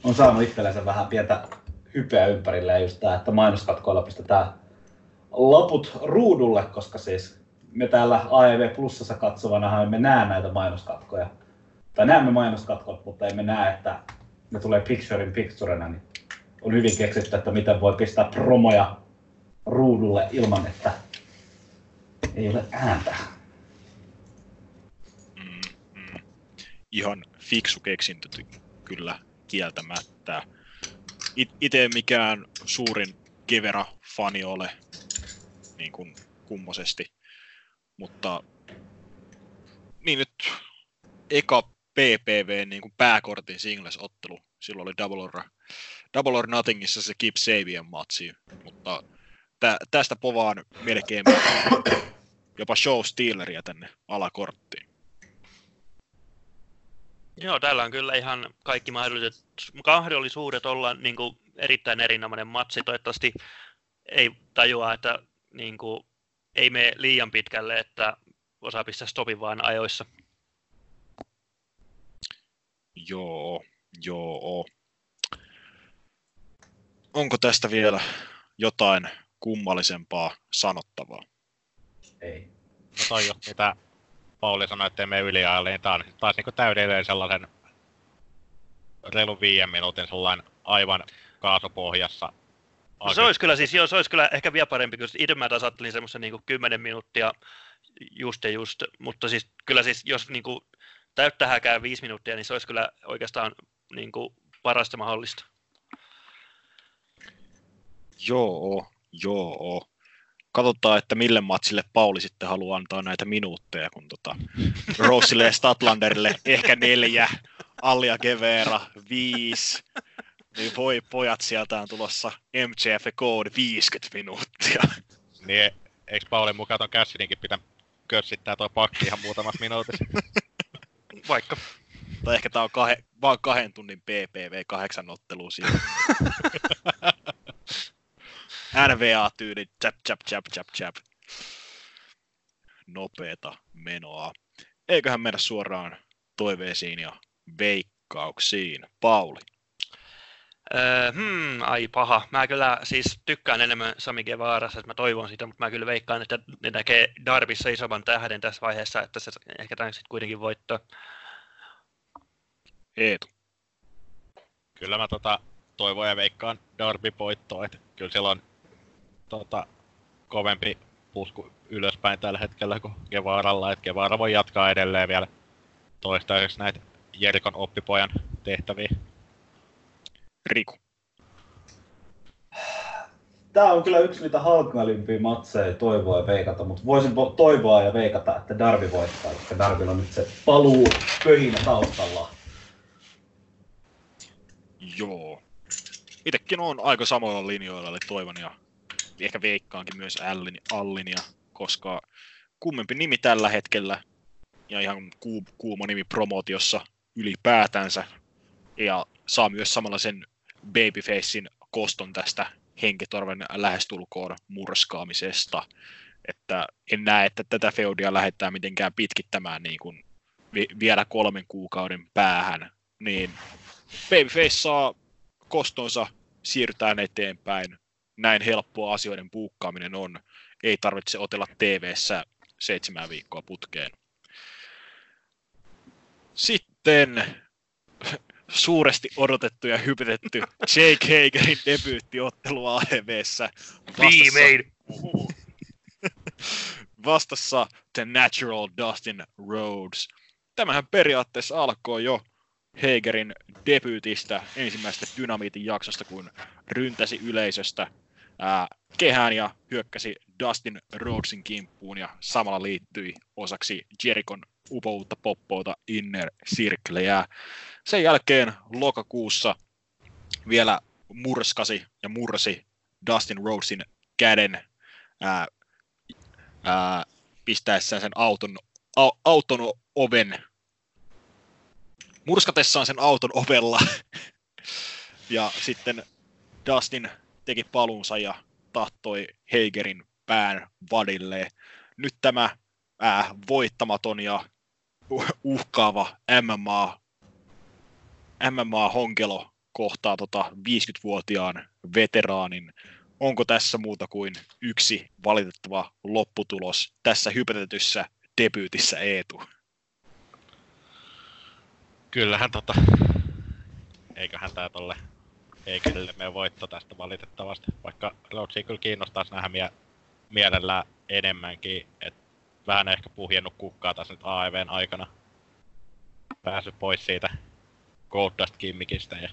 on saanut itsellensä vähän pientä hypeä ympärille ja just tää, että mainoskatkoilla pistetään loput ruudulle, koska siis me täällä AEV Plusassa katsovana emme näe näitä mainoskatkoja. Tai näemme mainoskatkot, mutta emme näe, että ne tulee picture in picturena, niin on hyvin keksitty, että miten voi pistää promoja ruudulle ilman, että ei ole ääntä. Mm, mm. Ihan fiksu keksintö kyllä kieltämättä. It- ite mikään suurin Kevera-fani ole niin kuin kummosesti, mutta niin nyt eka PPV niin kuin pääkortin singles-ottelu. Silloin oli Double or, Double or Nothingissa se Keep Sabian matsi, mutta tä, tästä povaan melkein jopa show stealeria tänne alakorttiin. Joo, täällä on kyllä ihan kaikki mahdolliset, mahdollisuudet olla niin kuin, erittäin erinomainen matsi. Toivottavasti ei tajua, että niin kuin, ei mene liian pitkälle, että osaa pistää stopin vaan ajoissa. Joo, joo. Onko tästä vielä jotain kummallisempaa sanottavaa? Ei. No toi just mitä Pauli sanoi, että me yliajalle, niin tää on taas niinku täydellinen sellaisen reilun viiden minuutin sellainen aivan kaasupohjassa. No, se olisi kyllä siis, joo, se olisi kyllä ehkä vielä parempi, kun itse mä taas ajattelin semmoisen niin 10 minuuttia just ja just, mutta siis kyllä siis, jos niin kuin, täyttä häkää viisi minuuttia, niin se olisi kyllä oikeastaan niin kuin, parasta mahdollista. Joo, joo. Katsotaan, että mille matsille Pauli sitten haluaa antaa näitä minuutteja, kun tota Rossille ja Statlanderille ehkä neljä, Allia Gevera viisi, niin voi pojat, sieltä on tulossa MCF Code 50 minuuttia. Niin eikö Paulin mukaan ton Cassidyinkin pitää kössittää toi pakki ihan muutamassa minuutissa? Vaikka. Tai ehkä tää on kahe, vaan kahden tunnin PPV kahdeksan ottelua siinä. NVA-tyyli, chap, chap, chap, chap, chap. Nopeeta menoa. Eiköhän mennä suoraan toiveisiin ja veikkauksiin. Pauli. Öö, hmm, ai paha. Mä kyllä siis tykkään enemmän Sami Guevarasta, että mä toivon sitä, mutta mä kyllä veikkaan, että ne näkee Darbissa isomman tähden tässä vaiheessa, että se ehkä tämän sitten kuitenkin voittaa. Eetu. kyllä mä tota toivon ja veikkaan Darby voittoa, että kyllä siellä on tota, kovempi pusku ylöspäin tällä hetkellä kuin Gevaralla, että Gevara voi jatkaa edelleen vielä toistaiseksi näitä Jerikon oppipojan tehtäviä. Riku. Tää on kyllä yksi niitä hankalimpia matseja toivoa ja veikata, mutta voisin vo- toivoa ja veikata, että Darby voittaa, koska Darbylla on nyt se paluu pöhinä taustalla. Joo. Itekin on aika samoilla linjoilla, eli toivon ja ehkä veikkaankin myös Allin, Allinia, koska kummempi nimi tällä hetkellä ja ihan ku, kuuma nimi promotiossa ylipäätänsä ja saa myös samalla sen babyfacein koston tästä henkitorven lähestulkoon murskaamisesta. Että en näe, että tätä feudia lähdetään mitenkään pitkittämään niin kuin vi- vielä kolmen kuukauden päähän. Niin Babyface saa kostonsa, siirrytään eteenpäin. Näin helppoa asioiden puukkaaminen on. Ei tarvitse otella TV-ssä seitsemän viikkoa putkeen. Sitten suuresti odotettu ja hypetetty Jake Hagerin debyyttiottelu AEVssä. Viimein! Vastassa The Natural Dustin Rhodes. Tämähän periaatteessa alkoi jo Hagerin debyytistä ensimmäisestä Dynamiitin jaksosta, kun ryntäsi yleisöstä ää, kehään ja hyökkäsi Dustin Rhodesin kimppuun ja samalla liittyi osaksi Jerikon upoutta poppouta Inner Circleä. Sen jälkeen lokakuussa vielä murskasi ja mursi Dustin Rhodesin käden ää, ää, pistäessään sen auton au- auton oven, murskatessaan sen auton ovella. ja sitten Dustin teki paluunsa ja tahtoi Heigerin pään vadille. Nyt tämä äh, voittamaton ja uh- uhkaava MMA, MMA-honkelo kohtaa tota 50-vuotiaan veteraanin. Onko tässä muuta kuin yksi valitettava lopputulos tässä hypätetyssä debyytissä Eetu? Kyllähän tota... Eiköhän tää tolle Heikerille mene voitto tästä valitettavasti. Vaikka Rhodesia kyllä kiinnostaisi nähdä mie- mielellään enemmänkin. Et vähän ehkä puhjennut kukkaa tässä nyt AEVn aikana. Päässyt pois siitä Gold Dust kimmikistä ja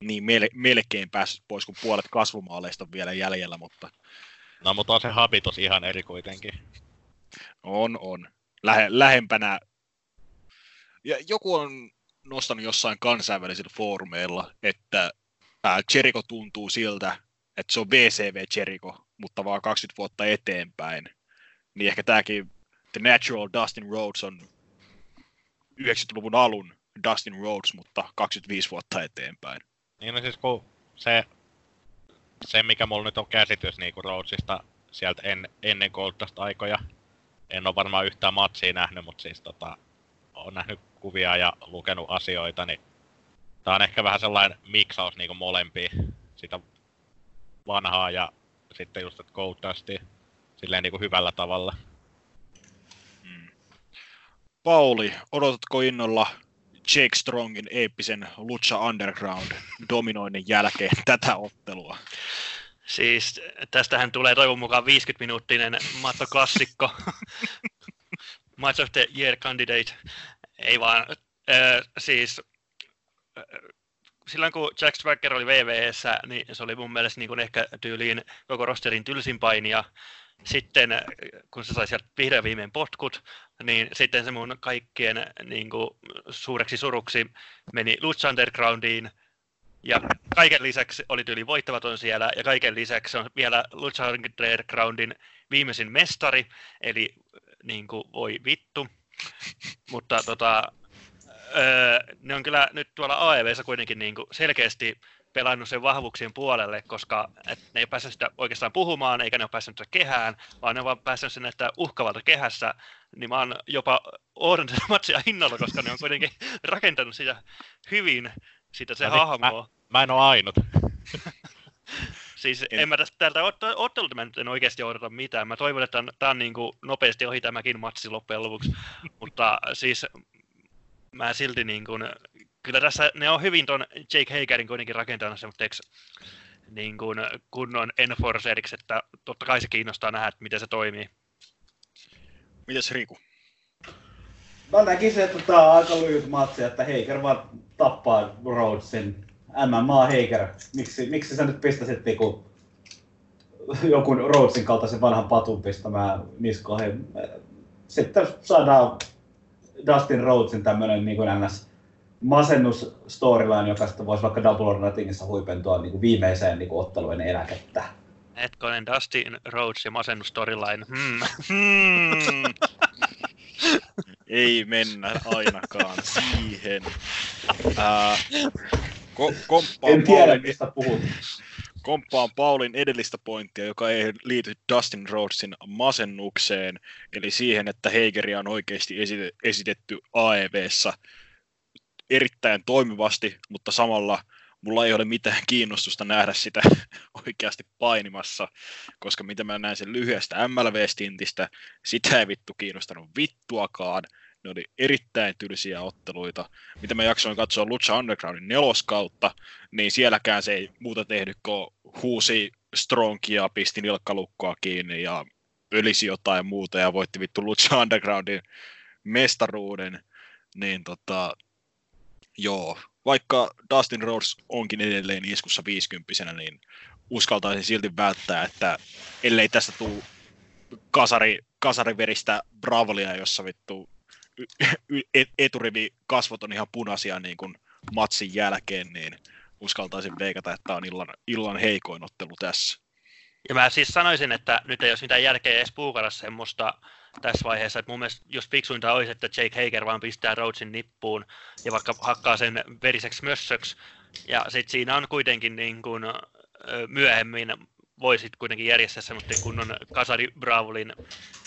Niin mel- melkein päässyt pois, kun puolet kasvumaaleista on vielä jäljellä, mutta No mutta on se habitus ihan eri kuitenkin. on, on. Lähe- lähempänä. Ja joku on nostanut jossain kansainvälisillä foorumeilla, että ää, Jericho tuntuu siltä, että se on VCV Jericho, mutta vaan 20 vuotta eteenpäin. Niin ehkä tämäkin The Natural Dustin Rhodes on 90-luvun alun Dustin Rhodes, mutta 25 vuotta eteenpäin. Niin no siis kun se, se mikä mulla nyt on käsitys niinku Rhodesista sieltä en, ennen Gold Dust aikoja. En ole varmaan yhtään matsia nähnyt, mutta siis tota, on nähnyt kuvia ja lukenut asioita, niin tää on ehkä vähän sellainen miksaus niinku molempia. Sitä vanhaa ja sitten just että Dustia silleen niinku hyvällä tavalla. Mm. Pauli, odotatko innolla Jake Strongin eeppisen Lucha Underground dominoinnin jälkeen tätä ottelua? Siis tästähän tulee toivon mukaan 50-minuuttinen Matto-klassikko. Match of the Year candidate. Ei vaan, äh, siis äh, silloin kun Jack Swagger oli VVEssä, niin se oli mun mielestä niin kuin ehkä tyyliin koko rosterin tylsin painija. Sitten kun se sai sieltä vihreän viimein potkut, niin sitten se mun kaikkien niin kuin, suureksi suruksi meni Lucha Undergroundiin, ja kaiken lisäksi oli tyyli voittamaton siellä, ja kaiken lisäksi on vielä Lucha Undergroundin viimeisin mestari, eli niin kuin, voi vittu. Mutta tota, öö, ne on kyllä nyt tuolla AEVssä kuitenkin niin kuin selkeästi pelannut sen vahvuuksien puolelle, koska et ne ei päässyt sitä oikeastaan puhumaan, eikä ne ole päässyt sitä kehään, vaan ne on vaan päässyt sen että uhkavalta kehässä, niin mä oon jopa oodannut sitä matsia innolla, koska ne on kuitenkin rakentanut sitä hyvin, sitä se No niin, hahmoa. Mä en oo ainut. Siis En- en, mä tästä tältä ot- ottelulta mä nyt en oikeasti odota mitään. Mä toivon, että tämä on niin kuin nopeasti ohi tämäkin matsi loppujen lopuksi. Mutta siis mä silti niin kuin, kyllä tässä ne on hyvin ton Jake Hagerin kuitenkin rakentanut semmoiseksi niin kuin kunnon enforceriksi, että totta kai se kiinnostaa nähdä, että miten se toimii. Mites Riku? Mä näkisin, että tää on aika lyhyt matsi, että Heiker vaan tappaa Rhodesin. MMA Heiker. Miksi, miksi sä nyt pistäsit niinku joku Rhodesin kaltaisen vanhan patun pistämään niskoihin? Sitten saadaan Dustin Rhodesin tämmönen niin kuin ns masennus storyline, joka sitten voisi vaikka Double or Nothingissa huipentua niin kuin viimeiseen niin kuin ottelujen eläkettä. Hetkonen, Dustin Rhodes ja masennus storyline. Hmm. Hmm. Ei mennä ainakaan siihen. Ää, ko- komppaan, En tiedä, Paulin, mistä puhut. komppaan Paulin edellistä pointtia, joka ei liity Dustin Rhodesin masennukseen, eli siihen, että Heigeria on oikeasti esite- esitetty AEVssä erittäin toimivasti, mutta samalla mulla ei ole mitään kiinnostusta nähdä sitä oikeasti painimassa, koska mitä mä näin sen lyhyestä MLV-stintistä, sitä ei vittu kiinnostanut vittuakaan. Ne oli erittäin tylsiä otteluita. Mitä mä jaksoin katsoa Lucha Undergroundin neloskautta, niin sielläkään se ei muuta tehnyt kuin huusi Strongia, pisti nilkkalukkoa kiinni ja ölisi jotain muuta ja voitti vittu Lucha Undergroundin mestaruuden. Niin tota, joo, vaikka Dustin Rhodes onkin edelleen iskussa 50 niin uskaltaisin silti välttää, että ellei tästä tule kasari, kasariveristä bravolia, jossa vittu eturivi kasvot on ihan punaisia niin kuin matsin jälkeen, niin uskaltaisin veikata, että tämä on illan, illan heikoin ottelu tässä. Ja mä siis sanoisin, että nyt ei olisi mitään järkeä edes puukata semmoista tässä vaiheessa, että mun mielestä jos fiksuinta olisi, että Jake Hager vaan pistää Rhodesin nippuun ja vaikka hakkaa sen veriseksi mössöksi, ja sitten siinä on kuitenkin niin kuin, myöhemmin voisit kuitenkin järjestää semmoista kunnon kasari Bravulin,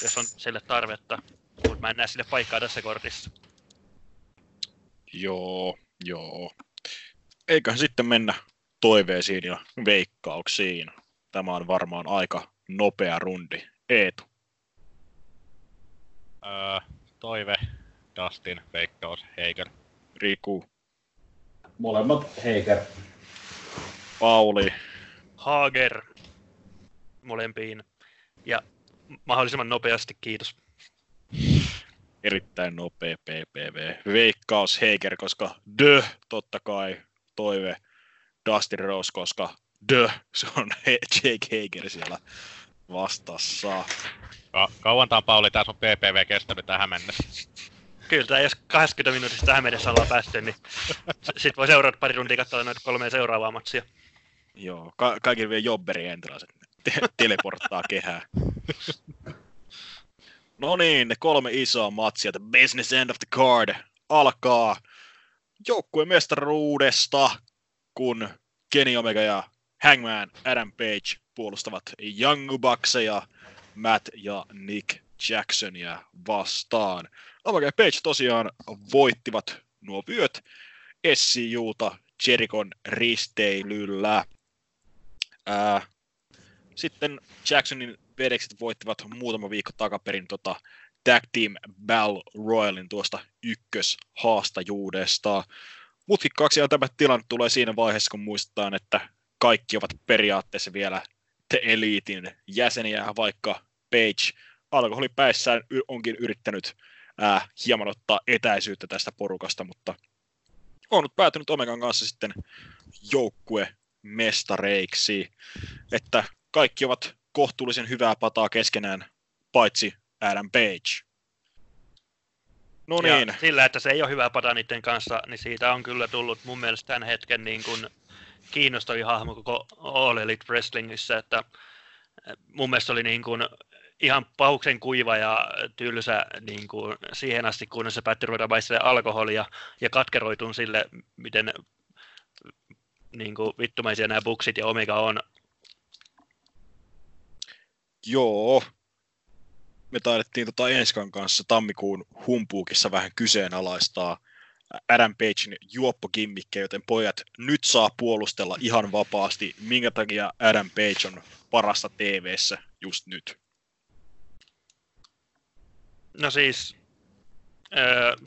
jos on sille tarvetta. Mutta mä en näe sille paikkaa tässä kortissa. Joo, joo. Eiköhän sitten mennä toiveisiin ja veikkauksiin. Tämä on varmaan aika nopea rundi. Eetu. Öö, toive, Dustin, veikkaus, Heiker. Riku. Molemmat Heiker. Pauli. Hager. Molempiin. Ja mahdollisimman nopeasti, kiitos. Erittäin nopea PPV. Veikkaus Heiker, koska dö, totta kai, toive Dustin Rose, koska dö, se on Jake Hager siellä vastassa. Ka- kauan tämä Pauli tässä on PPV kestänyt tähän mennessä. Kyllä, jos 20 minuutista tähän mennessä ollaan päästy, niin sitten voi seurata pari tuntia katsoa noita kolmea seuraavaa matsia. Joo, ka- kaikille vielä jobberi entilaiset te- teleporttaa kehää. No niin, ne kolme isoa matsia, the business end of the card, alkaa joukkueen mestaruudesta, kun Kenny Omega ja Hangman Adam Page puolustavat Young Bucksia, Matt ja Nick Jacksonia vastaan. Omega ja Page tosiaan voittivat nuo vyöt SCUta Jerikon risteilyllä. Ää, sitten Jacksonin vedekset voittivat muutama viikko takaperin tota, Tag Team Battle Royalin tuosta ykköshaastajuudesta. Mutkikkaaksi on tämä tilanne tulee siinä vaiheessa, kun muistetaan, että kaikki ovat periaatteessa vielä The Elitin jäseniä, vaikka Page alkoholipäissään onkin yrittänyt ää, hieman ottaa etäisyyttä tästä porukasta, mutta on nyt päätynyt Omegan kanssa sitten joukkue mestareiksi, että kaikki ovat kohtuullisen hyvää pataa keskenään, paitsi Adam Page. No niin. Ja sillä, että se ei ole hyvä pata niiden kanssa, niin siitä on kyllä tullut mun mielestä tämän hetken niin kuin kiinnostavin hahmo koko All Elite Wrestlingissä, että mun mielestä oli niin kuin ihan pahuksen kuiva ja tylsä niin kuin siihen asti, kun se päätti ruveta alkoholia ja katkeroitun sille, miten niin kuin vittumaisia nämä buksit ja Omega on. Joo. Me taidettiin tota Enskan kanssa tammikuun humpuukissa vähän kyseenalaistaa Adam Pagein juoppokimmikkeä, joten pojat nyt saa puolustella ihan vapaasti, minkä takia Adam Page on parasta TV-ssä just nyt. No siis,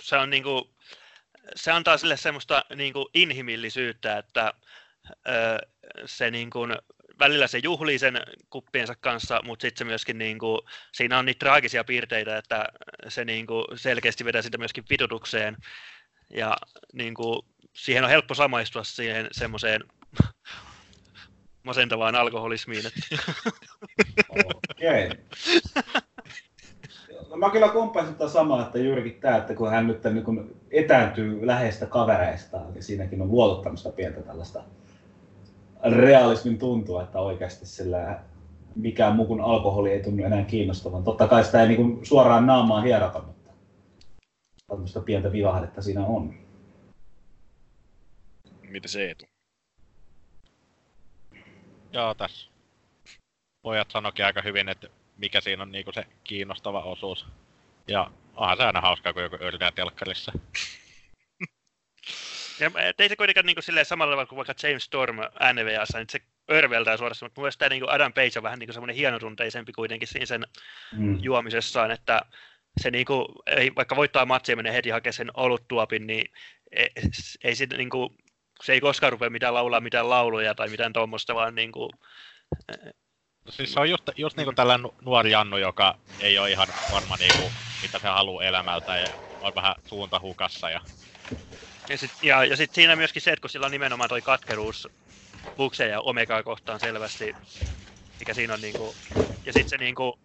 se on niinku, se antaa sille semmoista niinku inhimillisyyttä, että se niinku, välillä se juhlii sen kuppiensa kanssa, mutta sitten se myöskin niinku, siinä on niitä traagisia piirteitä, että se niinku selkeästi vedää sitä myöskin vitutukseen. Ja niinku, siihen on helppo samaistua siihen semmoiseen masentavaan alkoholismiin. Että... Okei. Okay. No, mä kyllä kompaisin tätä samaa, että juurikin tämä, että kun hän nyt niin kun etääntyy läheistä kavereistaan, niin siinäkin on luotottamista pientä tällaista realismin tuntua, että oikeasti sillä mikään muu kuin alkoholi ei tunnu enää kiinnostavan. Totta kai sitä ei niin suoraan naamaan hierata, mutta tämmöistä pientä vivahdetta siinä on. Mitä se etu? Joo, tässä pojat sanoikin aika hyvin, että mikä siinä on niinku se kiinnostava osuus. Ja onhan se aina hauskaa, kun joku yrittää telkkarissa. Ja ei se kuitenkaan niin kuin samalla tavalla kuin vaikka James Storm NVAssa, niin se örveltää suorastaan, mutta mielestäni niin Adam Page on vähän niin kuin semmoinen hienotunteisempi kuitenkin siinä sen mm. juomisessaan, että se niin kuin, ei, vaikka voittaa matsia ja menee heti hakemaan sen oluttuopin, niin ei, ei sit, niin kuin, se ei koskaan rupea mitään laulaa mitään lauluja tai mitään tuommoista, vaan niin kuin, No siis se on just, just niinku tällainen nuori Jannu, joka ei ole ihan varma niinku, mitä se haluaa elämältä ja on vähän suunta hukassa. Ja, ja sitten ja, ja sit siinä myöskin se, että kun sillä on nimenomaan toi katkeruus Bukseja ja Omegaa kohtaan selvästi, mikä siinä on niinku, ja sitten se niinku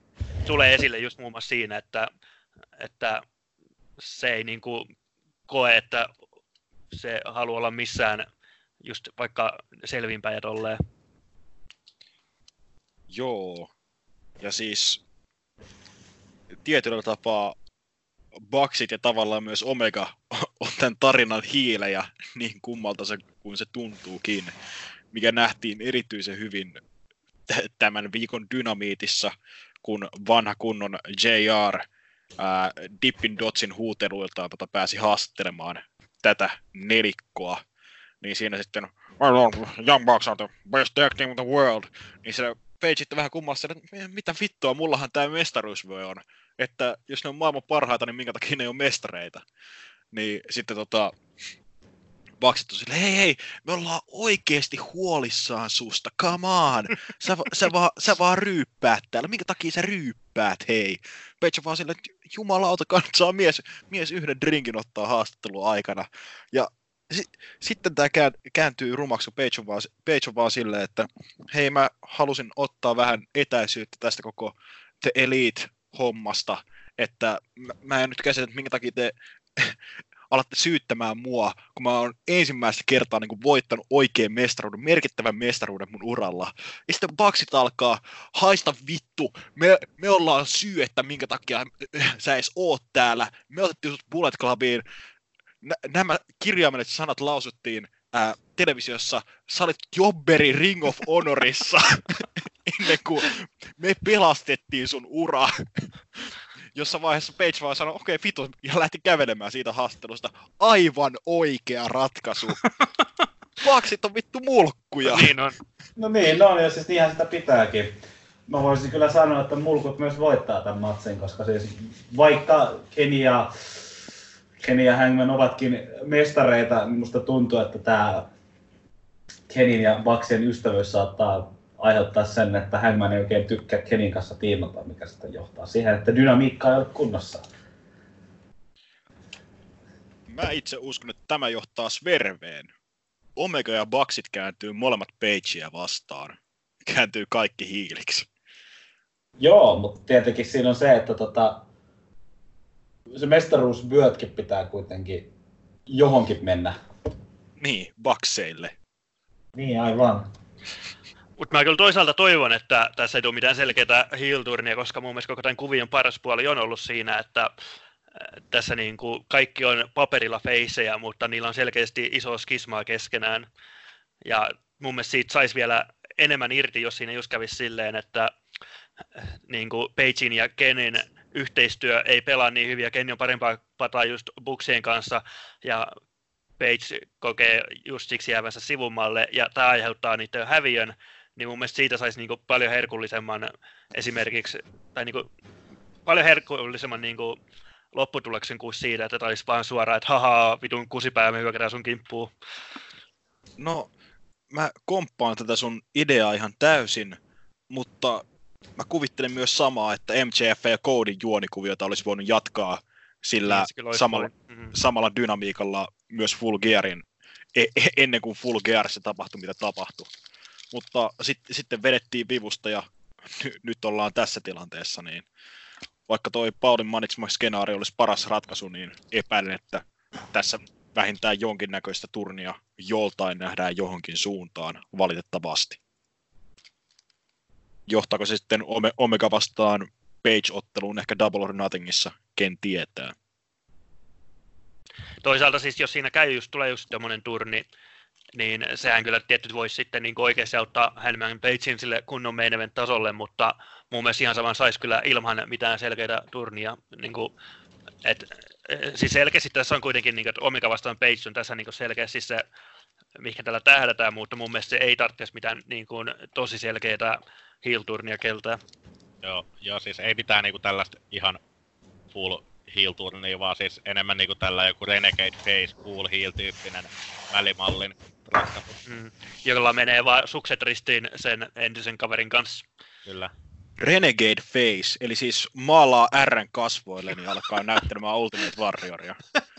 tulee esille just muun muassa siinä, että, että se ei niinku koe, että se haluaa olla missään just vaikka selvinpäin ja tolleen. Joo. Ja siis tietyllä tapaa Baksit ja tavallaan myös Omega on tämän tarinan hiilejä niin kummalta se kuin se tuntuukin, mikä nähtiin erityisen hyvin tämän viikon dynamiitissa, kun vanha kunnon JR ää, Dippin Dotsin huuteluilta pääsi haastattelemaan tätä nelikkoa, niin siinä sitten Young Bucks are the best tag team in the world, niin se Page vähän kummassa, että mitä vittua, mullahan tämä mestaruus voi on. Että jos ne on maailman parhaita, niin minkä takia ne ole mestareita. Niin sitten tota, Bucksit on sille, hei hei, me ollaan oikeasti huolissaan susta, come on, sä, sä, vaan, sä vaan ryyppäät täällä, minkä takia sä ryyppäät, hei. On vaan silleen, että jumalauta, kannattaa mies, mies yhden drinkin ottaa haastattelun aikana. Ja si, sitten tämä kääntyy rumaksi, kun Page on, vaan, Page on vaan silleen, että hei mä halusin ottaa vähän etäisyyttä tästä koko The Elite-hommasta, että mä, en nyt käsitä, että minkä takia te alatte syyttämään mua, kun mä oon ensimmäistä kertaa niin kuin voittanut oikein mestaruuden, merkittävän mestaruuden mun uralla. Ja sitten baksit alkaa, haista vittu, me, me ollaan syy, että minkä takia sä edes oot täällä. Me otettiin sut Bullet Clubiin, nämä kirjaimelliset sanat lausuttiin ää, televisiossa, sä olit Jobberi Ring of Honorissa ennen kuin me pelastettiin sun ura. Jossa vaiheessa Page vaan sanoi, okei, okay, vitu, ja lähti kävelemään siitä haastattelusta. Aivan oikea ratkaisu. Paksit on vittu mulkkuja. Niin on. No niin, no ja siis niinhän sitä pitääkin. Mä voisin kyllä sanoa, että mulkut myös voittaa tämän matsin, koska siis vaikka Kenia Kenny ja Hangman ovatkin mestareita, niin musta tuntuu, että tämä Kenin ja Baxien ystävyys saattaa aiheuttaa sen, että Hangman ei oikein tykkää Kenin kanssa tiimata, mikä sitten johtaa siihen, että dynamiikka ei ole kunnossa. Mä itse uskon, että tämä johtaa Sverveen. Omega ja Baxit kääntyy molemmat Pagea vastaan. Kääntyy kaikki hiiliksi. Joo, mutta tietenkin siinä on se, että tota, se mestaruusvyötkin pitää kuitenkin johonkin mennä. Niin, bakseille. Niin, aivan. Mutta mä kyllä toisaalta toivon, että tässä ei tule mitään selkeää heel koska mun mielestä koko tämän kuvion paras puoli on ollut siinä, että äh, tässä niin kuin kaikki on paperilla feisejä, mutta niillä on selkeästi iso skismaa keskenään. Ja mun mielestä siitä saisi vielä enemmän irti, jos siinä just kävisi silleen, että äh, niin kuin Pagein ja Kenin yhteistyö ei pelaa niin hyvin ja Kenny on parempaa pataa just Buksien kanssa ja Page kokee just siksi jäävänsä sivummalle ja tämä aiheuttaa niiden häviön, niin mun mielestä siitä saisi niinku paljon herkullisemman esimerkiksi, tai niinku paljon herkullisemman niinku lopputuloksen kuin siitä, että olisi vaan suoraan, että haha, vitun kusipää, me hyökätään sun kimppuun. No, mä komppaan tätä sun ideaa ihan täysin, mutta mä kuvittelen myös samaa, että MJF ja Codin juonikuviota olisi voinut jatkaa sillä niin, samalla, mm-hmm. samalla dynamiikalla myös Full Gearin, e- e- ennen kuin Full Gearissa tapahtui, mitä tapahtui. Mutta sit, sitten vedettiin vivusta ja n- nyt ollaan tässä tilanteessa, niin vaikka toi Paulin manitsema skenaario olisi paras ratkaisu, niin epäilen, että tässä vähintään jonkinnäköistä turnia joltain nähdään johonkin suuntaan valitettavasti johtaako se sitten Omega vastaan Page-otteluun ehkä Double or Nothingissa, ken tietää. Toisaalta siis, jos siinä käy just, tulee just tämmöinen turni, niin sehän kyllä tietysti voisi sitten niin oikeasti auttaa Hangman Pagein sille kunnon main event tasolle, mutta mun mielestä ihan saman saisi kyllä ilman mitään selkeitä turnia. Niin kuin, et, siis selkeästi tässä on kuitenkin, niin kuin, että Omega vastaan Page on tässä niin selkeästi se, mikä tällä tähdätään, mutta mun mielestä se ei tarvitsisi mitään niin kuin, tosi selkeitä heel-turnia keltää. Joo, joo, siis ei mitään niinku tällaista ihan full heel-turnia, vaan siis enemmän niinku tällä joku Renegade Face, cool heel-tyyppinen välimallin ratkaisu. Mm. Jolla menee vaan sukset ristiin sen entisen kaverin kanssa. Kyllä. Renegade Face, eli siis maalaa Rn kasvoille, niin alkaa näyttelemään Ultimate Warrioria.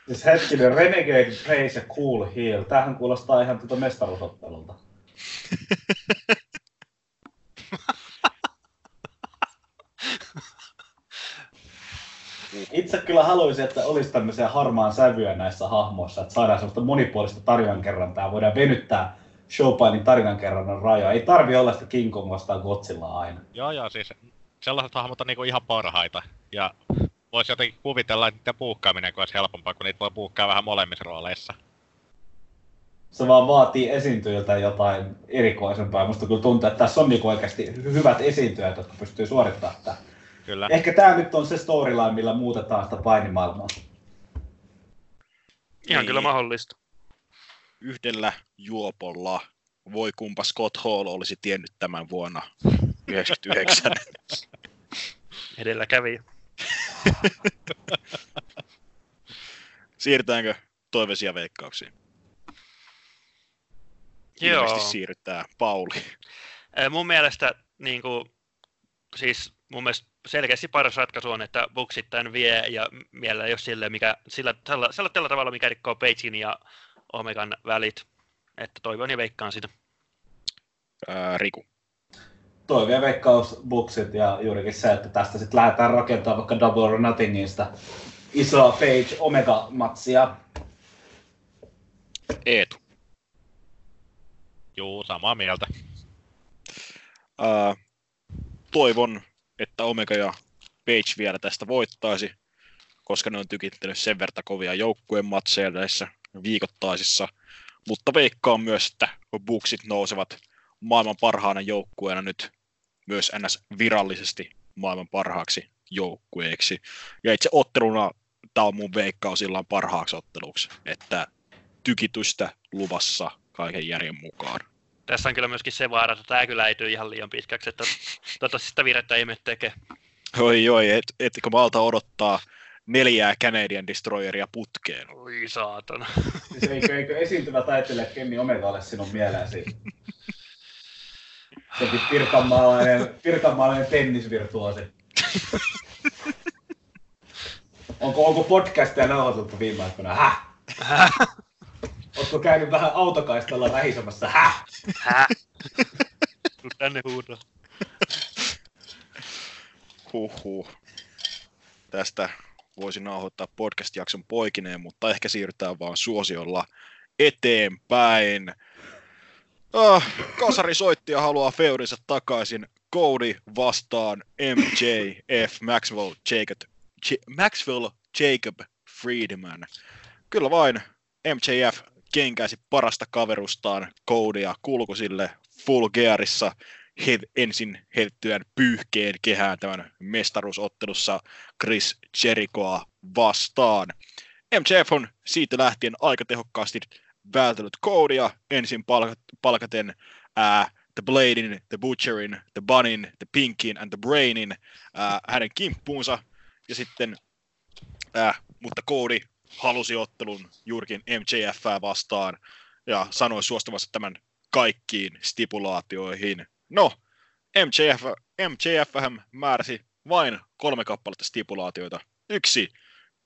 Siis hetkinen, Renegade Face ja Cool Heel. Tämähän kuulostaa ihan tuota mestaruusottelulta. Itse kyllä haluaisin, että olisi tämmöisiä harmaan sävyjä näissä hahmoissa, että saadaan sellaista monipuolista tarjonkerrantaa, voidaan venyttää showpainin tarinankerronnan rajoja. Ei tarvi olla sitä King Kong vastaan Godzilla aina. Joo, joo, siis sellaiset hahmot on niinku ihan parhaita. Ja voisi jotenkin kuvitella, että niiden puukkaaminen olisi helpompaa, kun niitä voi puukkaa vähän molemmissa rooleissa. Se vaan vaatii esiintyjiltä jotain erikoisempaa. Musta kyllä tuntuu, että tässä on niinku oikeasti hyvät esiintyjät, jotka pystyy suorittamaan tätä. Kyllä. Ehkä tämä nyt on se storyline, millä muutetaan sitä painimaailmaa. Ihan Niin. kyllä mahdollista. Yhdellä juopolla voi kumpa Scott Hall olisi tiennyt tämän vuonna 99. Edelläkävijä. Siirrytäänkö toiveisia veikkauksiin? Joo. Ilmeisesti siirrytään Pauli. Ää, Mun mielestä niin kuin, siis mun mielestä selkeästi paras ratkaisu on, että Buksit tämän vie ja mielellä jos sille, mikä, sillä, tällä, sillä tällä tavalla, mikä rikkoo Pagein ja Omegan välit. Että toivon ja veikkaan sitä. Ää, Riku. Toivia veikkaus Buksit ja juurikin se, että tästä sitten lähdetään rakentamaan vaikka Double or Nothingista isoa Page Omega-matsia. Eetu. Juu, samaa mieltä. Ää, toivon, että Omega ja Page vielä tästä voittaisi, koska ne on tykittänyt sen verta kovia joukkueen matseja näissä viikoittaisissa. Mutta veikkaan myös, että Buksit nousevat maailman parhaana joukkueena nyt myös NS virallisesti maailman parhaaksi joukkueeksi. Ja itse otteluna tämä on mun veikkaus illan parhaaksi otteluksi, että tykitystä luvassa kaiken järjen mukaan. Tässä on kyllä myöskin se vaara, että tämä kyllä äityy ihan liian pitkäksi, että toivottavasti sitä virettä ei mene tekee. Oi, oi, et, etkö malta odottaa neljää Canadian Destroyeria putkeen? Oi saatana. Siis eikö, eikö esiintyvä taiteilija Kenny Omega ole sinun mieleesi? Sekin pirkanmaalainen, pirkanmaalainen tennisvirtuosi. Onko, onko podcastia nauhoitettu viime aikoina? Häh? Oletko käynyt vähän autokaistalla vähisemässä? Häh? Hä? Tuu tänne huudaa. Huhhuh. Tästä voisin nauhoittaa podcast-jakson poikineen, mutta ehkä siirrytään vaan suosiolla eteenpäin. Ah, kasari soitti ja haluaa feurinsa takaisin. Cody vastaan MJF Maxwell Jacob, J- Maxwell Jacob Friedman. Kyllä vain MJF kenkäisi parasta kaverustaan Codya kulkusille full gearissa he, ensin heitettyään pyyhkeen kehään tämän mestaruusottelussa Chris Jerichoa vastaan. MJF on siitä lähtien aika tehokkaasti vältellyt Codya ensin palkat, palkaten ää, The Bladin, The Butcherin, The Bunnin, The Pinkin and The Brainin ää, hänen kimppuunsa. Ja sitten, ää, mutta Cody halusi ottelun juurikin MJFää vastaan ja sanoi suostuvansa tämän kaikkiin stipulaatioihin. No, MJF, MJF määräsi vain kolme kappaletta stipulaatioita. Yksi,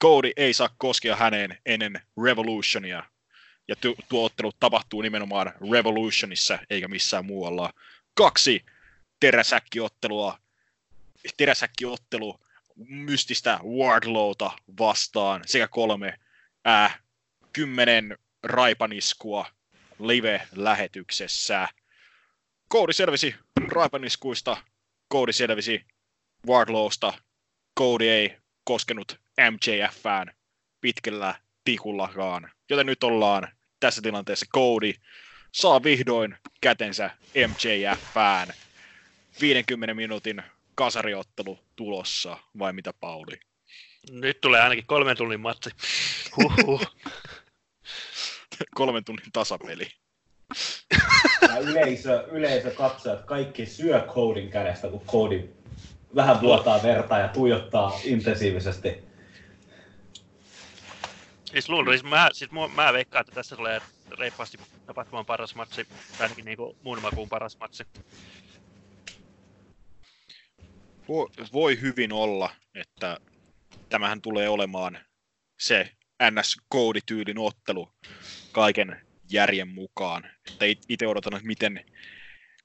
Cody ei saa koskea häneen ennen Revolutionia. Ja tu- tuo ottelu tapahtuu nimenomaan Revolutionissa eikä missään muualla. Kaksi, teräsäkkiottelua, teräsäkkiottelu mystistä Wardlowta vastaan. Sekä kolme, ää, kymmenen raipaniskua live-lähetyksessä. Cody selvisi raipaniskuista, Cody selvisi Wardlowsta, Cody ei koskenut MJFään pitkällä tikullakaan. Joten nyt ollaan tässä tilanteessa Cody saa vihdoin kätensä MJFään. 50 minuutin kasariottelu tulossa, vai mitä Pauli? Nyt tulee ainakin kolmen tunnin matsi. Huhhuh. Kolmen tunnin tasapeli. Ja yleisö, yleisö katsojat, kaikki syö Codin kädestä, kun Cody vähän vuotaa verta ja tuijottaa intensiivisesti. Siis luulen, siis mä, siis mua, mä veikkaan, että tässä tulee reippaasti tapahtumaan paras matsi, tai ainakin niinku muun makuun paras matsi. Voi, hyvin olla, että tämähän tulee olemaan se NS-koodityylin ottelu kaiken järjen mukaan. Että itse odotan, että miten,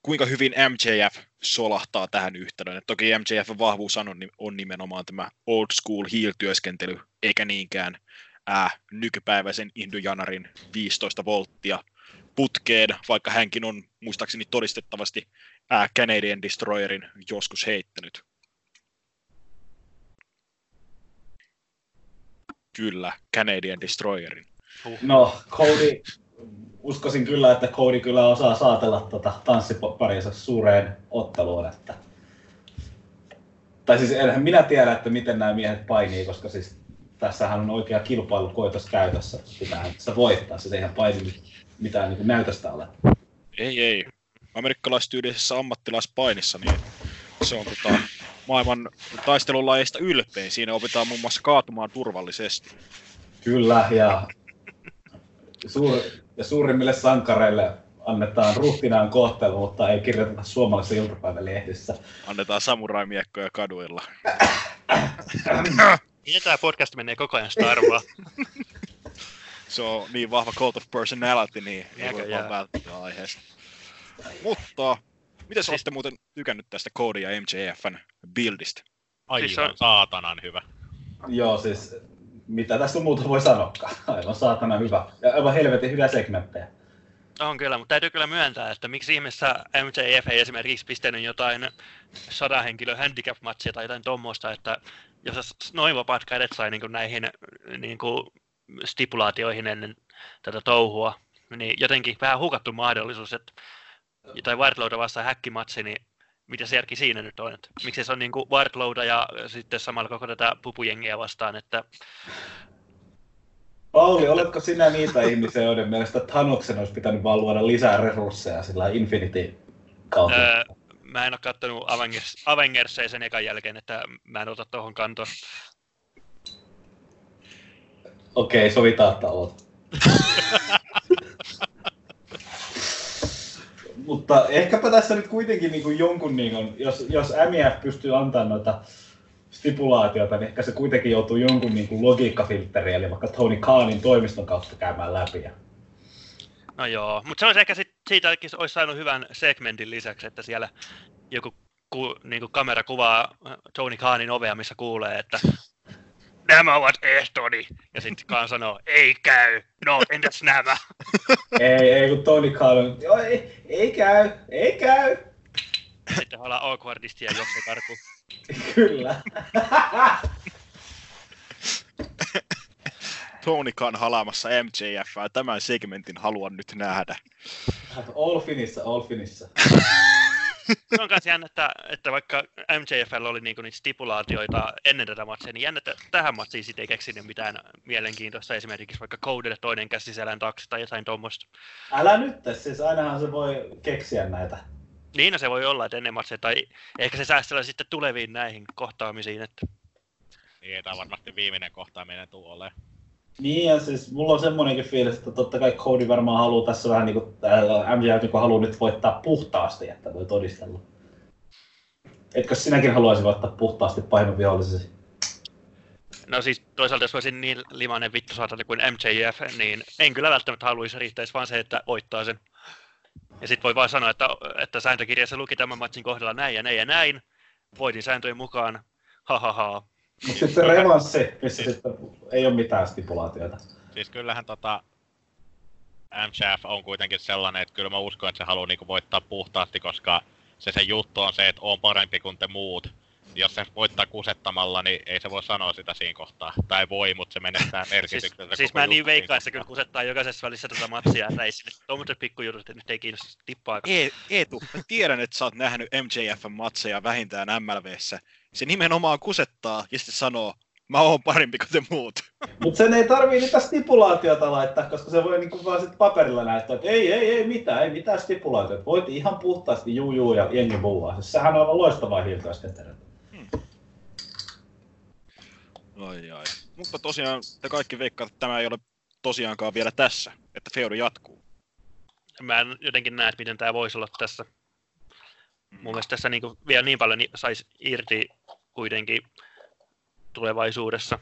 kuinka hyvin MJF solahtaa tähän yhtälöön. Et toki MJF vahvuus on, on nimenomaan tämä old school heel-työskentely, eikä niinkään ää, nykypäiväisen Indojanarin 15 volttia putkeen, vaikka hänkin on muistaakseni todistettavasti ää, Canadian Destroyerin joskus heittänyt. Kyllä, Canadian Destroyerin. No, Cody, uskoisin kyllä, että Cody kyllä osaa saatella tota tanssiparinsa suureen otteluun, että tai siis enhän minä tiedä, että miten nämä miehet painii, koska siis tässähän on oikea kilpailu koitos käytössä. Pitää tässä voittaa, se ei ihan paini mitään niin näytöstä ole. Ei, ei. Amerikkalaistyylisessä ammattilaispainissa, niin se on tota, maailman taistelulajeista ylpein. Siinä opitaan muun muassa kaatumaan turvallisesti. Kyllä, ja, suur, ja suurimmille sankareille annetaan ruhtinaan kohtelu, mutta ei kirjoiteta suomalaisessa iltapäivälehdissä. Annetaan samuraimiekkoja kaduilla. Miten tämä podcast menee koko ajan Star? Se on niin vahva cult of personality, niin ei voi vaan välttää aiheesta. Mutta, miten siis... olette muuten tykännyt tästä Cody ja MJFn buildista? Aivan Siis on- saatanan hyvä. Joo, siis mitä tästä muuta voi sanoakaan. Aivan saatana hyvä. Ja aivan helvetin hyviä segmenttejä. On kyllä, mutta täytyy kyllä myöntää, että miksi ihmeessä MJF ei esimerkiksi pistänyt jotain sadan henkilön handicap-matsia tai jotain tuommoista, että jos noin vapaat kädet sai niin näihin niin kuin stipulaatioihin ennen tätä touhua, niin jotenkin vähän hukattu mahdollisuus, että jotain Wardlowda vastaan häkkimatsi, niin mitä se järki siinä nyt on, että miksi se on niin kuin Wardlowda ja sitten samalla koko tätä pupujengiä vastaan, että Pauli, oletko sinä niitä ihmisiä, joiden mielestä Thanoksen olisi pitänyt vaan luoda lisää resursseja sillä Infinity kautta? Öö, mä en ole kattonut Avengers, Avengersia sen ekan jälkeen, että mä en ota tuohon kantoon. Okei, sovitaan, että oot. Mutta ehkäpä tässä nyt kuitenkin niin kuin jonkun, niin kuin, jos, jos MIF pystyy antamaan noita stipulaatioita, niin ehkä se kuitenkin joutuu jonkun niin kuin logiikkafiltteriin, eli vaikka Tony Khanin toimiston kautta käymään läpi. No joo, mutta se olisi ehkä sit, siitäkin olisi saanut hyvän segmentin lisäksi, että siellä joku ku, niin kuin kamera kuvaa Tony Khanin ovea, missä kuulee, että nämä ovat ehtoni. Ja sitten Khan sanoo, ei käy. No, entäs nämä? ei, ei, kun Tony Khan on, joo, ei, ei käy, ei käy. Sitten ollaan awkwardisti ja juoksee karkuun. Kyllä. Tony Khan halaamassa MJF, tämän segmentin haluan nyt nähdä. all finissä, all finissä. Se on myös jännä, että, että vaikka MJFL oli niinku niitä stipulaatioita ennen tätä matsia, niin jännä, että tähän matsiin sitten ei keksinyt mitään mielenkiintoista. Esimerkiksi vaikka Codelle toinen käsi selän taakse tai jotain tuommoista. Älä nyt, siis ainahan se voi keksiä näitä. Niin no se voi olla, että ennen matsia, tai ehkä se säästellä sitten tuleviin näihin kohtaamisiin, että Niin ei tää varmasti viimeinen kohtaaminen tuu ole. Niin, ja siis mulla on semmonenkin fiilis, että totta kai Cody varmaan haluaa tässä vähän niin kuin, äh, MJF niin haluaa nyt voittaa puhtaasti, että voi todistella. Etkö sinäkin haluaisi voittaa puhtaasti pahimman vihollisesi? No siis toisaalta jos olisin niin limainen vittu saatana kuin MJF, niin en kyllä välttämättä haluaisi, riittäisi vaan se, että voittaa sen. Ja sitten voi vaan sanoa, että, että sääntökirjassa luki tämän matsin kohdalla näin ja näin ja näin. Voitin sääntöjen mukaan. Ha ha ha. Mutta sitten se revanssi, missä sitten ei ole mitään stipulaatioita. Siis kyllähän tota MJF on kuitenkin sellainen, että kyllä mä uskon, että se haluaa niinku voittaa puhtaasti, koska se se juttu on se, että on parempi kuin te muut. Jos se voittaa kusettamalla, niin ei se voi sanoa sitä siinä kohtaa. Tai voi, mutta se menettää Siis, merkityksensä. siis koko mä niin veikkaan, että se kyllä kusettaa jokaisessa välissä tätä matsia, että ei sille tuommoiset pikkujutut nyt ei kiinnosta tippaa. E- Eetu, mä tiedän, että sä oot nähnyt MJFn matseja vähintään MLVssä. Se nimenomaan kusettaa ja sitten sanoo, mä oon parempi kuin te muut. Mutta sen ei tarvii niitä stipulaatioita laittaa, koska se voi niinku vaan sit paperilla näyttää, että ei, ei, ei mitään, ei mitään stipulaatioita. Voit ihan puhtaasti juu, juu ja jengi buuaa. Siis sehän on aivan loistavaa hiiltoiskentelyä. Ai ai. Mutta tosiaan te kaikki veikkaatte, että tämä ei ole tosiaankaan vielä tässä, että feudo jatkuu. Mä en jotenkin näe, että miten tämä voisi olla tässä. Mun mielestä tässä niin vielä niin paljon saisi irti kuitenkin tulevaisuudessa.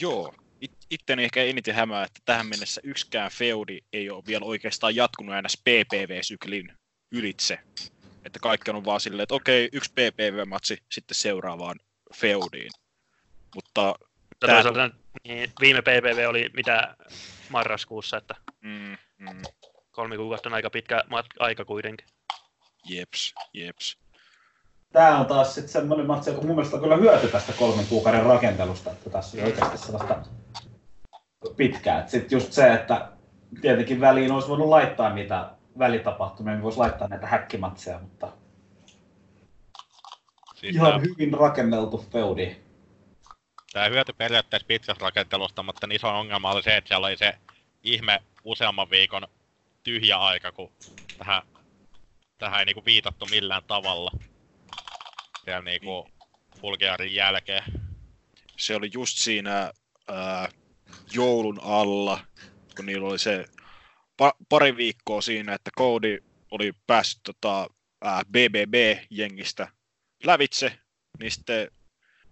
Joo, it, itteni ehkä eniten hämää, että tähän mennessä yksikään feudi ei ole vielä oikeastaan jatkunut aina PPV-syklin ylitse. Että kaikki on vaan silleen, että okei, yksi PPV-matsi sitten seuraavaan feudiin. Mutta Tää- toisaalta niin viime PPV oli mitä marraskuussa, että mm, Mm, Kolme kuukautta on aika pitkä aika kuitenkin. Jeps, jeps. Tää on taas sitten semmoinen matsi, joka mun mielestä on kyllä hyöty tästä kolmen kuukauden rakentelusta, että tässä on oikeasti sellaista pitkää. Sitten just se, että tietenkin väliin olisi voinut laittaa niitä välitapahtumia, niin voisi laittaa näitä häkkimatseja, mutta Siis ihan tää, hyvin rakenneltu feudi. tää hyöty periaatteessa pitkästä rakentelusta, mutta niin iso ongelma oli se, että siellä oli se ihme useamman viikon tyhjä aika, kun tähän, tähän ei niinku viitattu millään tavalla. Siellä niinku Bulgarian jälkeen. Se oli just siinä ää, joulun alla, kun niillä oli se pa- pari viikkoa siinä, että Cody oli päässyt tota, ää, BBB-jengistä lävitse, niin sitten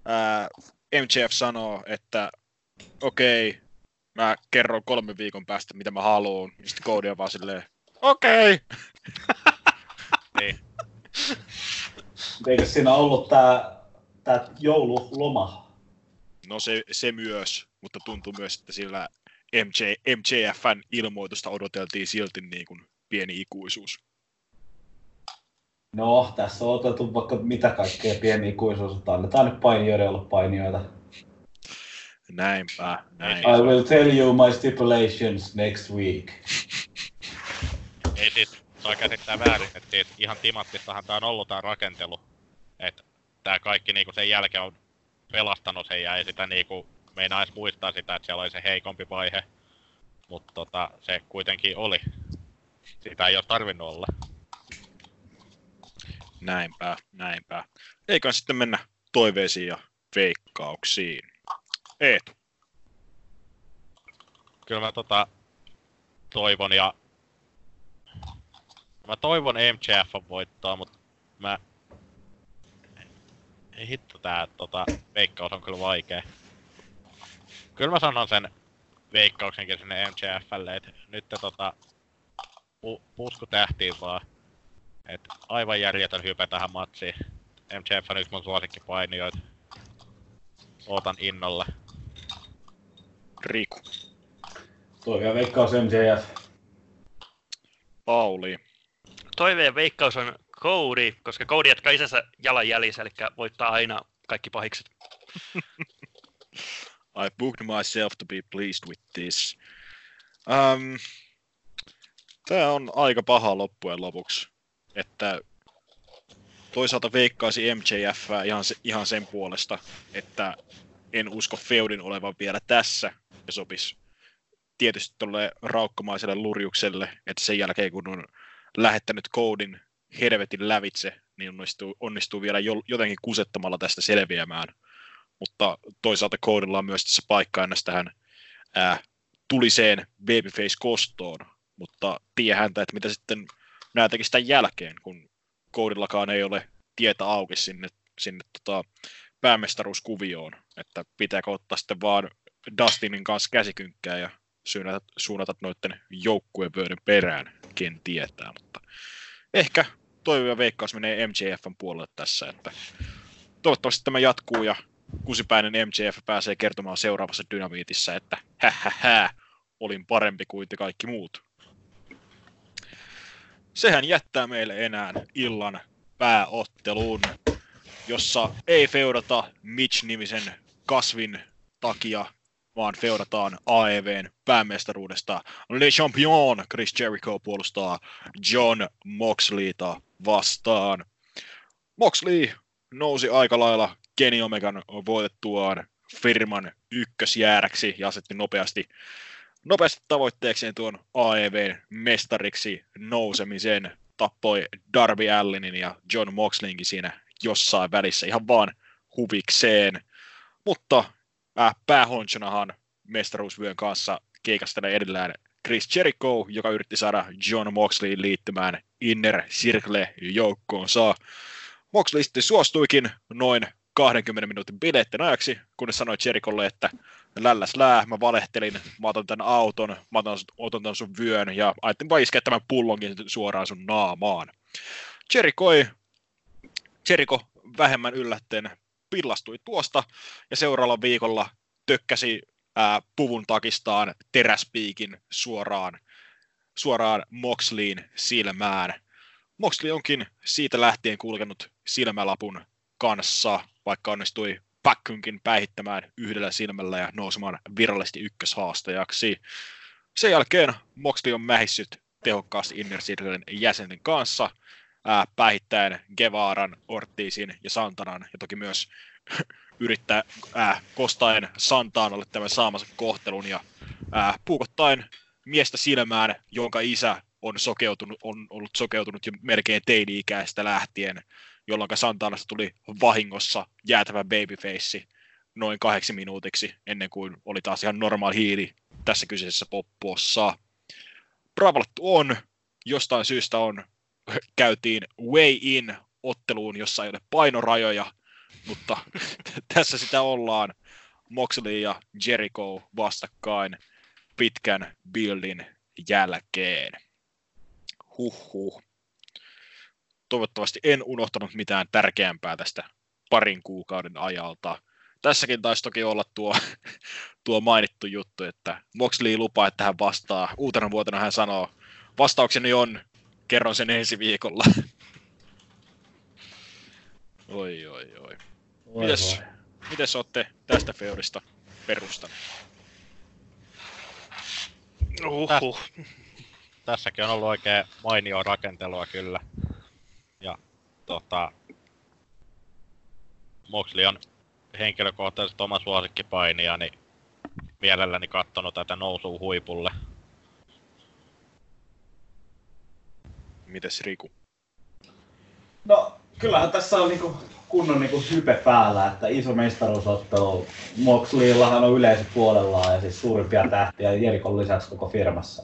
ää, MJF sanoo, että okei, okay, mä kerron kolmen viikon päästä, mitä mä haluan. Ja sitten Cody on vaan silleen, okei. Okay. Eikö siinä ollut tää, tää joululoma? No se, se myös, mutta tuntuu myös, että sillä MJ, MJFn ilmoitusta odoteltiin silti niin kuin pieni ikuisuus. No, tässä on otettu vaikka mitä kaikkea pieni ikuisuus, että annetaan nyt painijoiden olla painijoita. Näinpä, näin. I will tell you my stipulations next week. Ei siis, saa käsittää väärin, että ihan timanttistahan tää on ollut tää rakentelu. Että tää kaikki niinku sen jälkeen on pelastanut sen ja ei sitä niinku meinaa edes muistaa sitä, että siellä oli se heikompi vaihe. Mutta tota, se kuitenkin oli. Sitä ei ole tarvinnut olla. Näinpä, näinpä. Eikä sitten mennä toiveisiin ja veikkauksiin. Eetu. Kyllä mä tota toivon ja... Mä toivon MJF voittaa, mutta mä... Ei hitto tää tota, veikkaus on kyllä vaikea. Kyllä mä sanon sen veikkauksenkin sinne MJFlle, että nyt te tota... Pu, pusku tähtiin vaan. Et aivan järjetön hype tähän matsiin. MJF on yksi mun suosikkipainijoita. Ootan innolla. Riku. Toivia veikkaus MJF. Pauli. Toiveen veikkaus on Cody, koska Cody jatkaa isänsä jalan jäljessä, eli voittaa aina kaikki pahikset. I booked myself to be pleased with this. Um, Tämä on aika paha loppujen lopuksi. Että toisaalta veikkaisin MJF ihan, se, ihan sen puolesta, että en usko Feudin olevan vielä tässä ja sopisi tietysti tuolle raukkamaiselle lurjukselle, että sen jälkeen kun on lähettänyt koodin helvetin lävitse, niin onnistuu, onnistuu vielä jo, jotenkin kusettamalla tästä selviämään. Mutta toisaalta koodilla on myös tässä paikka tähän ää, tuliseen babyface-kostoon, mutta tie häntä, että mitä sitten nämä tekisi tämän jälkeen, kun koodillakaan ei ole tietä auki sinne, sinne tota, päämestaruuskuvioon, että pitääkö ottaa sitten vaan Dustinin kanssa käsikynkkää ja suunnata, suunnata noiden joukkuepöydän perään, ken tietää, mutta ehkä toivo veikkaus menee MJFn puolelle tässä, että toivottavasti tämä jatkuu ja kusipäinen MJF pääsee kertomaan seuraavassa dynamiitissa, että hähähä, olin parempi kuin te kaikki muut. Sehän jättää meille enää illan pääotteluun, jossa ei feudata Mitch-nimisen kasvin takia, vaan feudataan AEVn päämestaruudesta. Le Champion Chris Jericho puolustaa John Moxleyta vastaan. Moxley nousi aika lailla Kenny Omegan voitettuaan firman ykkösjääräksi ja asetti nopeasti, nopeasti tavoitteekseen tuon AEVn mestariksi nousemisen. Tappoi Darby Allinin ja John Moxleyinkin siinä jossain välissä ihan vaan huvikseen. Mutta äh, päähonchonahan mestaruusvyön kanssa keikastelee edellään Chris Jericho, joka yritti saada John Moxley liittymään Inner Circle-joukkoonsa. Moxley sitten suostuikin noin 20 minuutin bileitten ajaksi, kunnes sanoi Jericholle, että lälläs lää, mä valehtelin, mä otan tämän auton, mä otan, otan tämän sun vyön ja ajattelin vaan iskeä tämän pullonkin suoraan sun naamaan. Jericho, Jericho vähemmän yllättäen pillastui tuosta ja seuraavalla viikolla tökkäsi ää, puvun takistaan teräspiikin suoraan suoraan Moxleyin silmään. Moxley onkin siitä lähtien kulkenut silmälapun kanssa, vaikka onnistui Päkkynkin päihittämään yhdellä silmällä ja nousemaan virallisesti ykköshaastajaksi. Sen jälkeen Moxley on mähissyt tehokkaasti Inner Circlen jäsenten kanssa, ää, päihittäen Gevaran, Ortizin ja Santanan, ja toki myös yrittää ää, kostaen Santanalle tämän saamansa kohtelun ja ää, puukottaen miestä silmään, jonka isä on, sokeutunut, on ollut sokeutunut jo melkein teini-ikäistä lähtien, jolloin Santanasta tuli vahingossa jäätävä babyface noin kahdeksi minuutiksi, ennen kuin oli taas ihan normaali hiiri tässä kyseisessä poppossa. Bravallettu on, jostain syystä on, käytiin way in otteluun, jossa ei ole painorajoja, mutta tässä sitä ollaan. Moxley ja Jericho vastakkain pitkän buildin jälkeen. Huhhuh. Toivottavasti en unohtanut mitään tärkeämpää tästä parin kuukauden ajalta. Tässäkin taisi toki olla tuo, tuo mainittu juttu, että Moxley lupaa, että hän vastaa. Uutena vuotena hän sanoo, vastaukseni on, kerron sen ensi viikolla. Oi, oi, oi. Mites, mites olette tästä feudista perustaneet? Uhuh. Tässäkin on ollut oikein mainio rakentelua kyllä. Ja tota... Moxley on henkilökohtaisesti oma suosikkipainija, niin mielelläni kattonut tätä nousua huipulle. Mites Riku? No, kyllähän tässä on niinku kunnon niinku hype päällä, että iso mestaruusottelu. Moxleyillahan on yleisö puolellaan ja siis suurimpia tähtiä Jerikon lisäksi koko firmassa.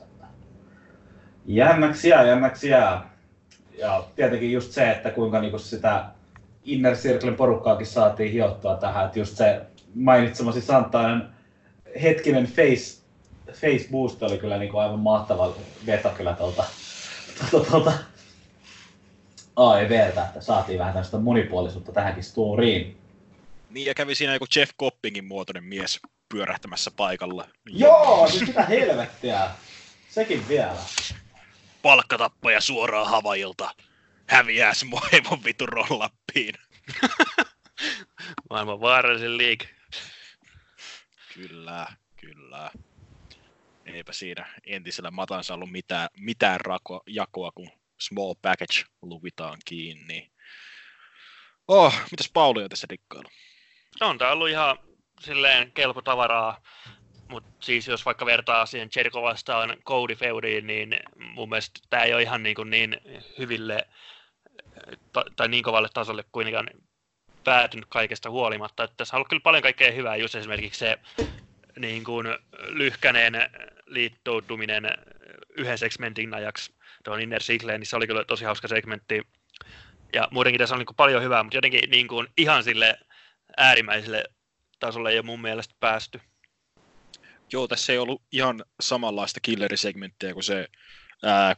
Jännäksi jää, jännäksi jää. Ja tietenkin just se, että kuinka niinku sitä Inner Circlen porukkaakin saatiin hiottua tähän, että just se mainitsemasi Santainen hetkinen face, face boost oli kyllä niinku aivan mahtava veto kyllä tuolta, tuolta, tuolta AEVltä, että saatiin vähän tästä monipuolisuutta tähänkin stuuriin. Niin, ja kävi siinä joku Jeff Coppingin muotoinen mies pyörähtämässä paikalla. Joo, siis mitä helvettiä. Sekin vielä. Palkkatappaja suoraan Havajilta. Häviää se heivon vitu rollappiin. Maailman vaarallisin liike. Kyllä, kyllä. Eipä siinä entisellä matansa ollut mitään, mitään rako, jakoa, kun small package luvitaan kiinni. Oh, mitäs Pauli on tässä dikkailu? On tää ollut ihan silleen kelpo tavaraa, mutta siis jos vaikka vertaa siihen Jericho vastaan Cody Feudiin, niin mun mielestä tämä ei ole ihan niin, kuin niin hyville ta- tai niin kovalle tasolle kuitenkaan päätynyt kaikesta huolimatta. Että tässä on ollut kyllä paljon kaikkea hyvää, just esimerkiksi se niin kuin lyhkäneen liittoutuminen yhden segmentin ajaksi tuon Inner Circleen, niin se oli kyllä tosi hauska segmentti. Ja muutenkin tässä on niin kuin paljon hyvää, mutta jotenkin niin kuin ihan sille äärimmäiselle tasolle ei ole mun mielestä päästy. Joo, tässä ei ollut ihan samanlaista killerisegmenttiä kuin se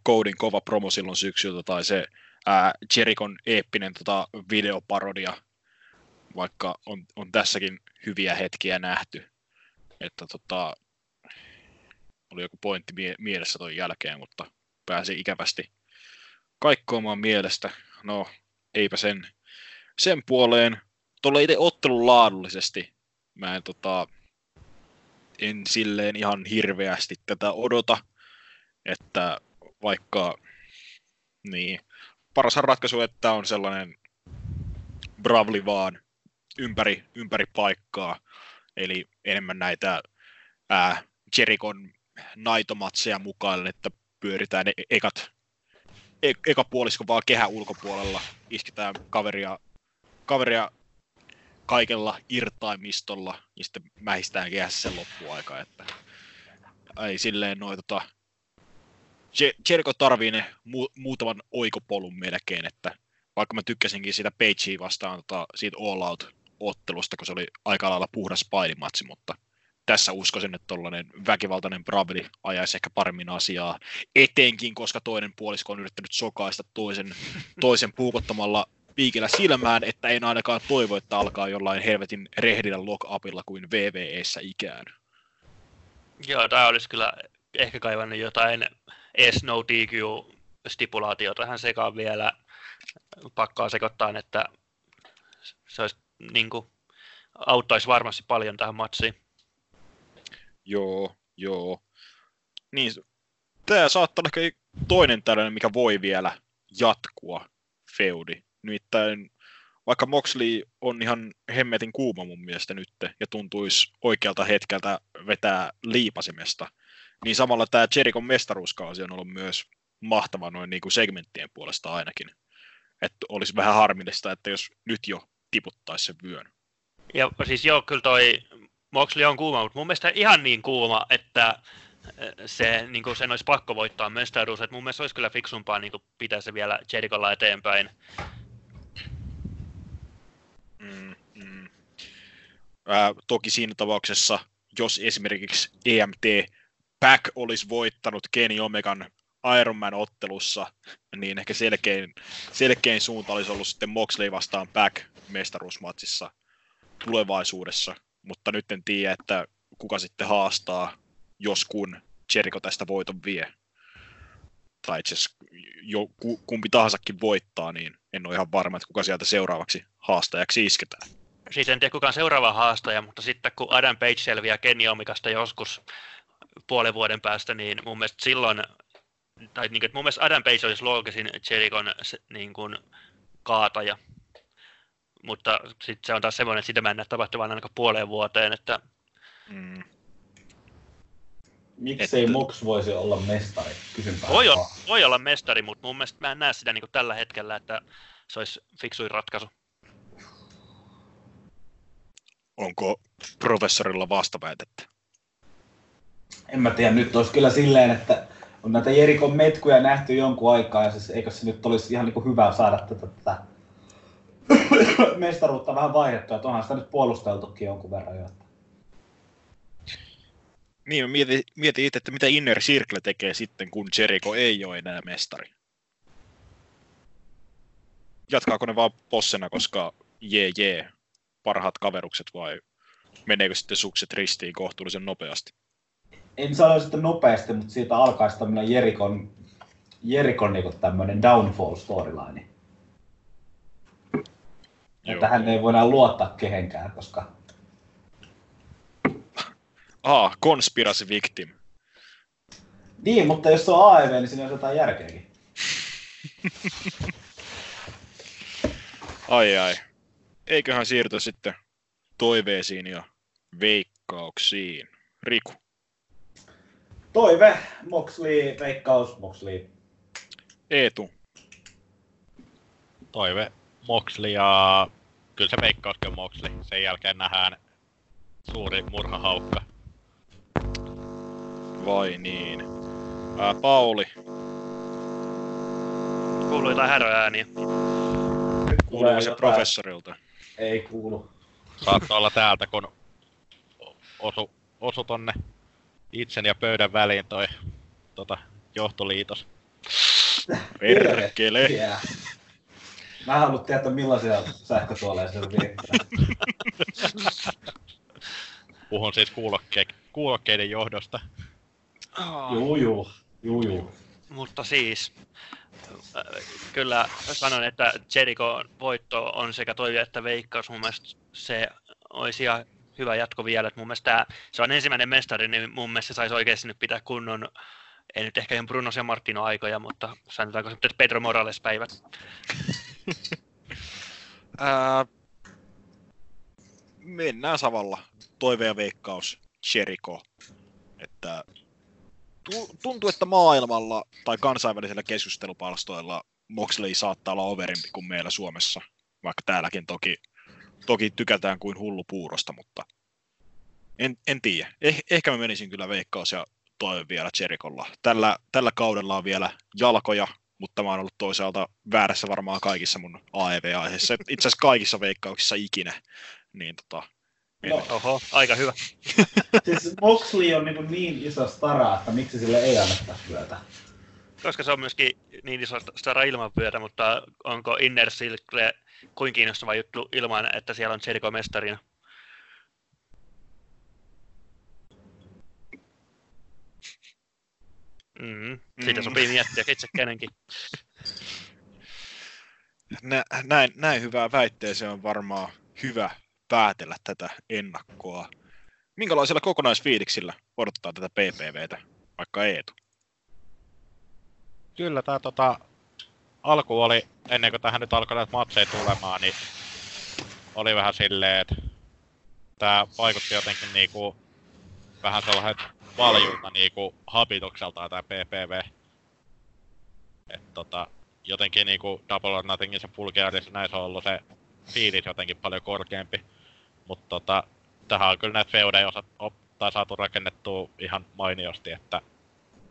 Codin kova promo silloin syksyltä tai se ää, Jerikon eeppinen tota, videoparodia, vaikka on, on tässäkin hyviä hetkiä nähty. Että tota, oli joku pointti mie- mielessä ton jälkeen, mutta pääsi ikävästi kaikkoamaan mielestä. No, eipä sen, sen puoleen. Tuolla itse ottelun laadullisesti mä en, tota, en silleen ihan hirveästi tätä odota, että vaikka niin, paras ratkaisu, että on sellainen bravli vaan ympäri, ympäri paikkaa, eli enemmän näitä ää, Jerikon naitomatseja mukaan, että pyöritään e- ekat, e- eka puolisko vaan kehä ulkopuolella, isketään kaveria, kaveria kaikella irtaimistolla, ja sitten mähistään kehässä sen loppuaika, että ei silleen noin tota, Jericho tarvii ne mu- muutaman oikopolun melkein, että vaikka mä tykkäsinkin siitä Pagea vastaan tota, siitä All Out-ottelusta, kun se oli aika lailla puhdas painimatsi, mutta tässä uskoisin, että tuollainen väkivaltainen Bravli ajaisi ehkä paremmin asiaa, etenkin koska toinen puolisko on yrittänyt sokaista toisen, toisen puukottamalla piikillä silmään, että en ainakaan toivo, että alkaa jollain helvetin rehdillä lock-upilla kuin VVEssä ikään. Joo, tämä olisi kyllä ehkä kaivannut jotain edes no DQ-stipulaatio tähän sekaan vielä. Pakkaa sekoittaa, että se olisi, niin kuin, auttaisi varmasti paljon tähän matsiin. Joo, joo. Niin, tämä saattaa olla ehkä toinen tällainen, mikä voi vielä jatkua, feudi. Nimittäin vaikka Moxley on ihan hemmetin kuuma mun mielestä nyt ja tuntuisi oikealta hetkeltä vetää liipasimesta, niin samalla tämä Jerikon mestaruuskausi on ollut myös mahtava noin niin kuin segmenttien puolesta ainakin. Että olisi vähän harmillista, että jos nyt jo tiputtaisi sen vyön. Ja siis joo, kyllä toi Moxley on kuuma, mutta mun mielestä ihan niin kuuma, että se, niin kuin sen olisi pakko voittaa mestaruus. että mun mielestä olisi kyllä fiksumpaa niin pitää se vielä Jericholla eteenpäin. Mm, mm. Ää, toki siinä tapauksessa, jos esimerkiksi EMT Pack olisi voittanut Kenny Omegan Ironman-ottelussa, niin ehkä selkein, selkein suunta olisi ollut sitten Moxley vastaan Pack mestaruusmatsissa tulevaisuudessa, mutta nyt en tiedä, että kuka sitten haastaa, jos kun Jericho tästä voiton vie. Tai itse jo, kumpi tahansakin voittaa, niin en ole ihan varma, että kuka sieltä seuraavaksi haastajaksi isketään. Siis en tiedä kuka on seuraava haastaja, mutta sitten kun Adam Page selviää Kenny Omikasta joskus puolen vuoden päästä, niin mun mielestä silloin, tai niin kuin, mun mielestä Adam Page olisi loogisin Jerichon niin kuin, kaataja. Mutta sitten se on taas semmoinen, että sitä mä en näe tapahtuvan ainakaan puoleen vuoteen, että mm. Miksei että... Mox voisi olla mestari? Kysynpä voi, olla, voi olla mestari, mutta mun mielestä mä en näe sitä niin tällä hetkellä, että se olisi fiksuin ratkaisu. Onko professorilla vastaväitettä? En mä tiedä, nyt olisi kyllä silleen, että on näitä Jerikon metkuja nähty jonkun aikaa, ja siis eikö se nyt olisi ihan niin kuin hyvä saada tätä, tätä mestaruutta vähän vaihdettua, että onhan sitä nyt puolusteltukin jonkun verran jo. Niin, mä mietin, mietin itse, että mitä Inner Circle tekee sitten, kun Jericho ei ole enää mestari. Jatkaako ne vaan possena, koska jee jee, parhaat kaverukset vai meneekö sitten sukset ristiin kohtuullisen nopeasti? En sano sitten nopeasti, mutta siitä alkaisi tämmöinen Jerikon, Jerikon niin tämmöinen downfall storyline. Että hän ei voida luottaa kehenkään, koska... Ah, conspiracy victim. Niin, mutta jos se on AEV, niin siinä on jotain järkeäkin. ai ai. Eiköhän siirtyä sitten toiveisiin ja veikkauksiin. Riku. Toive, Moxley, veikkaus, Moxley. Eetu. Toive, Moxley ja kyllä se veikkauskin on Moxley. Sen jälkeen nähdään suuri murhahaukka. Vai niin. Ää, Pauli. Kuuluu jotain häröääniä. Kuuluu se professorilta? Ei kuulu. Saattaa olla täältä, kun osu, osu tonne itsen ja pöydän väliin toi tota, johtoliitos. Perkele. Yeah. Mä haluan tietää, millaisia sähkötuoleja se viettää. Puhun siis kuulokke- kuulokkeiden johdosta. Oh. Juu, juu. Juu, juu. Mutta siis, kyllä sanon, että Jericho voitto on sekä toive että veikkaus. Mun mielestä se olisi ihan hyvä jatko vielä. Että mun mielestä tämä, se on ensimmäinen mestari, niin mun mielestä se saisi oikeasti nyt pitää kunnon, ei nyt ehkä ihan Bruno ja Martino aikoja, mutta sanotaanko se nyt Pedro Morales päivät. Ää, mennään samalla. Toive ja veikkaus, Jericho. Että tuntuu, että maailmalla tai kansainvälisillä keskustelupalstoilla Moxley saattaa olla overimpi kuin meillä Suomessa, vaikka täälläkin toki, toki tykätään kuin hullu puurosta, mutta en, en tiedä. Eh, ehkä mä menisin kyllä veikkaus ja toivon vielä Jerikolla. Tällä, tällä kaudella on vielä jalkoja, mutta mä oon ollut toisaalta väärässä varmaan kaikissa mun AEV-aiheissa. Itse asiassa kaikissa veikkauksissa ikinä. Niin tota, No. Oho, aika hyvä. siis Moxley on niin, niin iso stara, että miksi sille ei anneta työtä? Koska se on myöskin niin iso stara ilman pyötä, mutta onko Inner Circle kuin kiinnostava juttu ilman, että siellä on Jericho mestarina? Mm, siitä Mm. sopii miettiä itse kenenkin. Nä, näin, näin hyvää väitteeseen on varmaan hyvä päätellä tätä ennakkoa. Minkälaisella kokonaisfiiliksillä odotetaan tätä PPVtä, vaikka Eetu? Kyllä tää tota, alku oli, ennen kuin tähän nyt alkoi näitä matseja tulemaan, niin oli vähän silleen, että tää vaikutti jotenkin niinku vähän sellaiset valjulta niinku habitukseltaan tää PPV. Et tota, jotenkin niinku Double or Nothingin se Bulgariassa näissä on ollut se fiilis jotenkin paljon korkeampi. Mutta tota, tähän on kyllä näitä feudeja osa, op, tai saatu rakennettua ihan mainiosti, että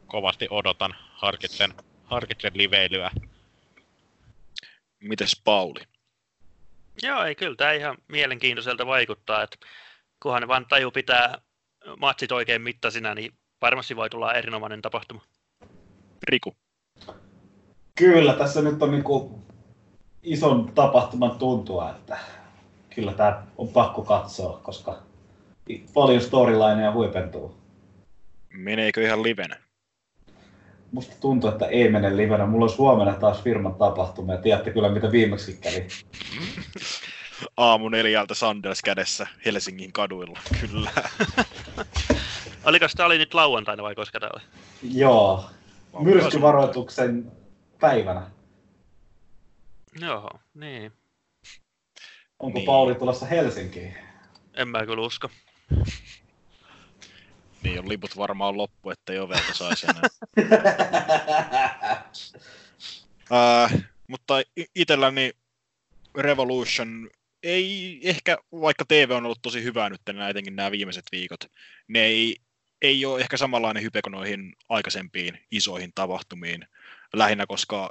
kovasti odotan, harkitsen, harkitsen liveilyä. Mites Pauli? Joo, ei kyllä tämä ihan mielenkiintoiselta vaikuttaa, että kunhan ne vaan taju pitää matsit oikein mittaisina, niin varmasti voi tulla erinomainen tapahtuma. Riku? Kyllä, tässä nyt on niinku ison tapahtuman tuntua, että kyllä tämä on pakko katsoa, koska paljon storylineja huipentuu. Meneekö ihan livenä? Musta tuntuu, että ei mene livenä. Mulla olisi huomenna taas firman tapahtuma ja tiedätte kyllä mitä viimeksi kävi. Aamu neljältä Sanders kädessä Helsingin kaduilla, kyllä. Oliko tämä oli nyt lauantaina vai koska tämä oli? Joo, myrskyvaroituksen päivänä. Joo, niin. Onko Niin. Pauli tulossa Helsinkiin? En mä kyllä usko. Niin on liput varmaan loppu, ettei ovelta saisi enää. Äh, mutta itselläni Revolution ei ehkä, vaikka TV on ollut tosi hyvää nyt nämä, etenkin nämä viimeiset viikot, ne ei, ei ole ehkä samanlainen hype kuin noihin aikaisempiin isoihin tapahtumiin. Lähinnä, koska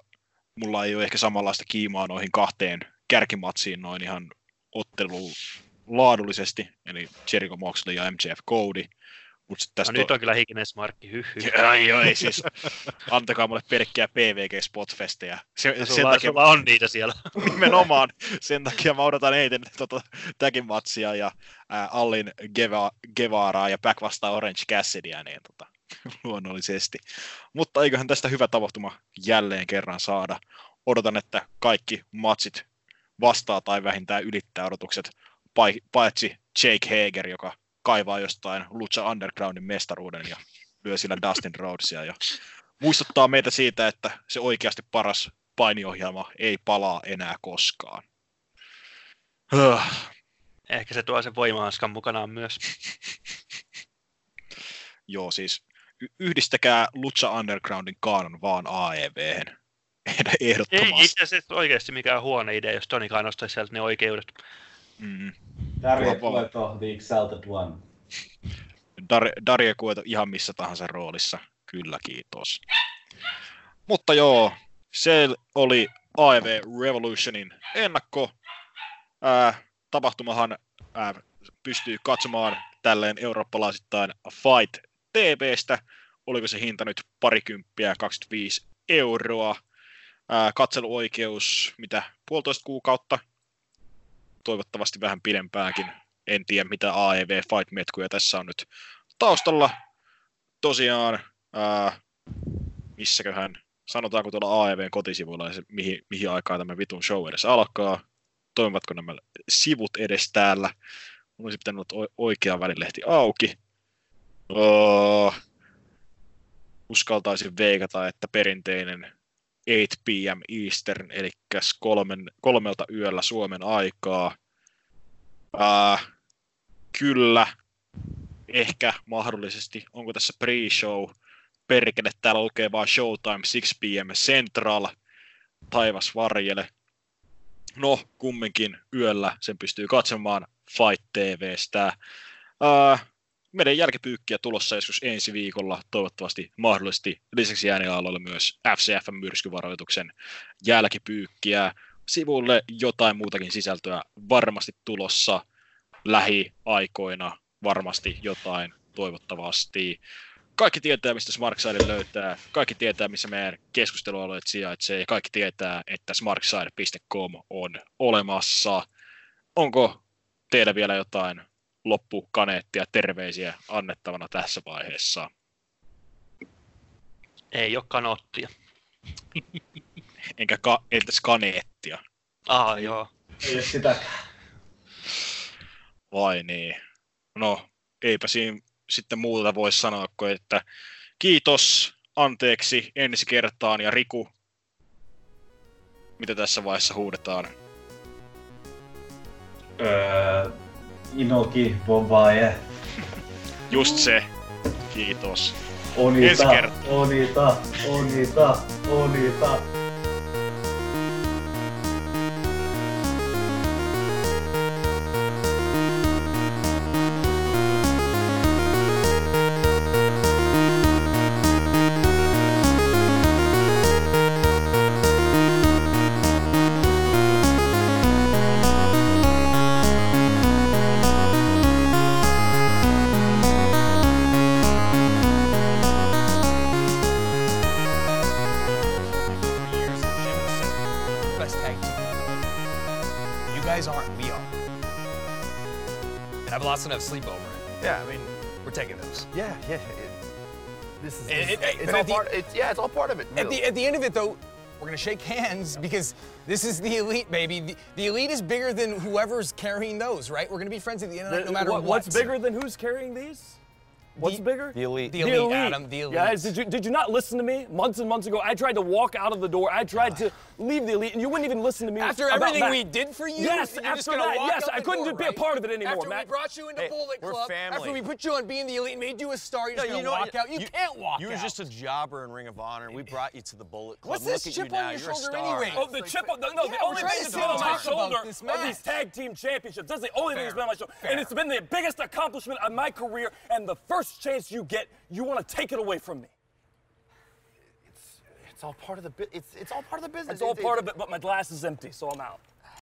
mulla ei ole ehkä samanlaista kiimaa noihin kahteen kärkimatsiin noin ihan ottelu laadullisesti, eli Jericho Moxley ja MJF Cody. Mut sit No, tästä nyt on kyllä hikinen smarkki, hyh, hyh. Ai ei siis. Antakaa mulle pelkkiä PVG Spotfestejä. Se, Ja sen Sulla, takia sulla on niitä siellä. nimenomaan, sen takia mä odotan eniten tota tagin matsia ja ää, Allin Geva, Gevaraa ja Back vastaa Orange Cassidyä, niin tota, luonnollisesti. Mutta eiköhän tästä hyvä tapahtuma jälleen kerran saada. Odotan, että kaikki matsit vastaa tai vähintään ylittää odotukset, pai- paitsi Jake Hager, joka kaivaa jostain Lucha Undergroundin mestaruuden ja lyö sillä Dustin Rhodesia ja muistuttaa meitä siitä, että se oikeasti paras painiohjelma ei palaa enää koskaan. Ehkä se tuo sen voimahanskan mukanaan myös. Joo, siis yhdistäkää Lucha Undergroundin kaanon vaan. Ei Ehdottomasti. itse asiassa oikeasti mikään huono idea, jos Toni Khan ostaisi sieltä ne oikeudet. Mm. Darje. Cueto, The Exalted One. Dar- Darja Kueto ihan missä tahansa roolissa. Kyllä, kiitos. Mutta joo, se oli AEV Revolutionin ennakko. Ää, tapahtumahan ää, pystyy katsomaan tälleen eurooppalaisittain Fight TVstä. Oliko se hinta nyt parikymppiä, 25 euroa. Ää, katseluoikeus, mitä, puolitoista kuukautta. Toivottavasti vähän pidempäänkin. En tiedä, mitä AEV Fight-metkuja tässä on nyt taustalla. Tosiaan, ää, missäköhän, sanotaanko tuolla AEVn kotisivuilla, mihin, mihin aikaan tämä vitun show edes alkaa. Toimivatko nämä sivut edes täällä? Mun olisi pitänyt olla oikea välilehti auki. Oh, uskaltaisin veikata, että perinteinen 8 p.m. Eastern, eli kolmen, kolmelta yöllä Suomen aikaa. Ää, kyllä, ehkä mahdollisesti. Onko tässä pre-show? Perkele, täällä lukee vaan Showtime 6 p.m. Central. Taivas varjele. No, kumminkin yöllä sen pystyy katsomaan Fight TVstä. Ää, meidän jälkipyykkiä tulossa joskus ensi viikolla, toivottavasti mahdollisesti. Lisäksi äänialoilla myös FCF-myrskyvaroituksen jälkipyykkiä. Sivulle jotain muutakin sisältöä varmasti tulossa lähiaikoina. Varmasti jotain, toivottavasti. Kaikki tietää, mistä Smartside löytää. Kaikki tietää, missä meidän keskustelualueet sijaitsee. Ja kaikki tietää, että smartside.com on olemassa. Onko teillä vielä jotain loppukaneettia, terveisiä annettavana tässä vaiheessa? Ei ole kanoottia. Enkä ka, entäs kaneettia. Aa, joo. Ei ole sitäkään. Vai niin. No, eipä siinä sitten muuta voi sanoa kuin, että kiitos, anteeksi, ensi kertaan ja Riku. Mitä tässä vaiheessa huudetaan? Öö, Inoki, Bobaye, Just se. Kiitos. Onita. Onita, Onita, Onita. Is. It- this- it- it's but all at the- part. It's, yeah, it's all part of it. At the, at the end of it, though, we're gonna shake hands because this is the elite, baby. The, the elite is bigger than whoever's carrying those, right? We're gonna be friends at the end of the night, no matter what, what. What's bigger than who's carrying these? What's The- bigger? The elite. The elite, Adam. The elite. Guys, did you did you not listen to me months and months ago? I tried to walk out of the door. I tried to leave the elite, and you wouldn't even listen to me. After about everything that. we did for you, Yes, you're after just that, walk yes, I couldn't door, be a part of it anymore, After Matt. we brought you into Hey, Bullet we're Club, after we put you on being the elite, made you a star, you're No, just gonna you know walk out. You, can't walk You out. were just a jobber in Ring of Honor. We brought you to the Bullet Club. What's Look this at chip you now. on your You're a shoulder star. anyway? Oh, the chip on the, no, Yeah, the only thing that's been on my shoulder this are these tag team championships. That's the only thing that's been on my shoulder. And it's been the biggest accomplishment of my career. And the first chance you get, you want to take it away from me. It's all part of the. It's it's all part of the business. It's all part of it, but my glass is empty, so I'm out.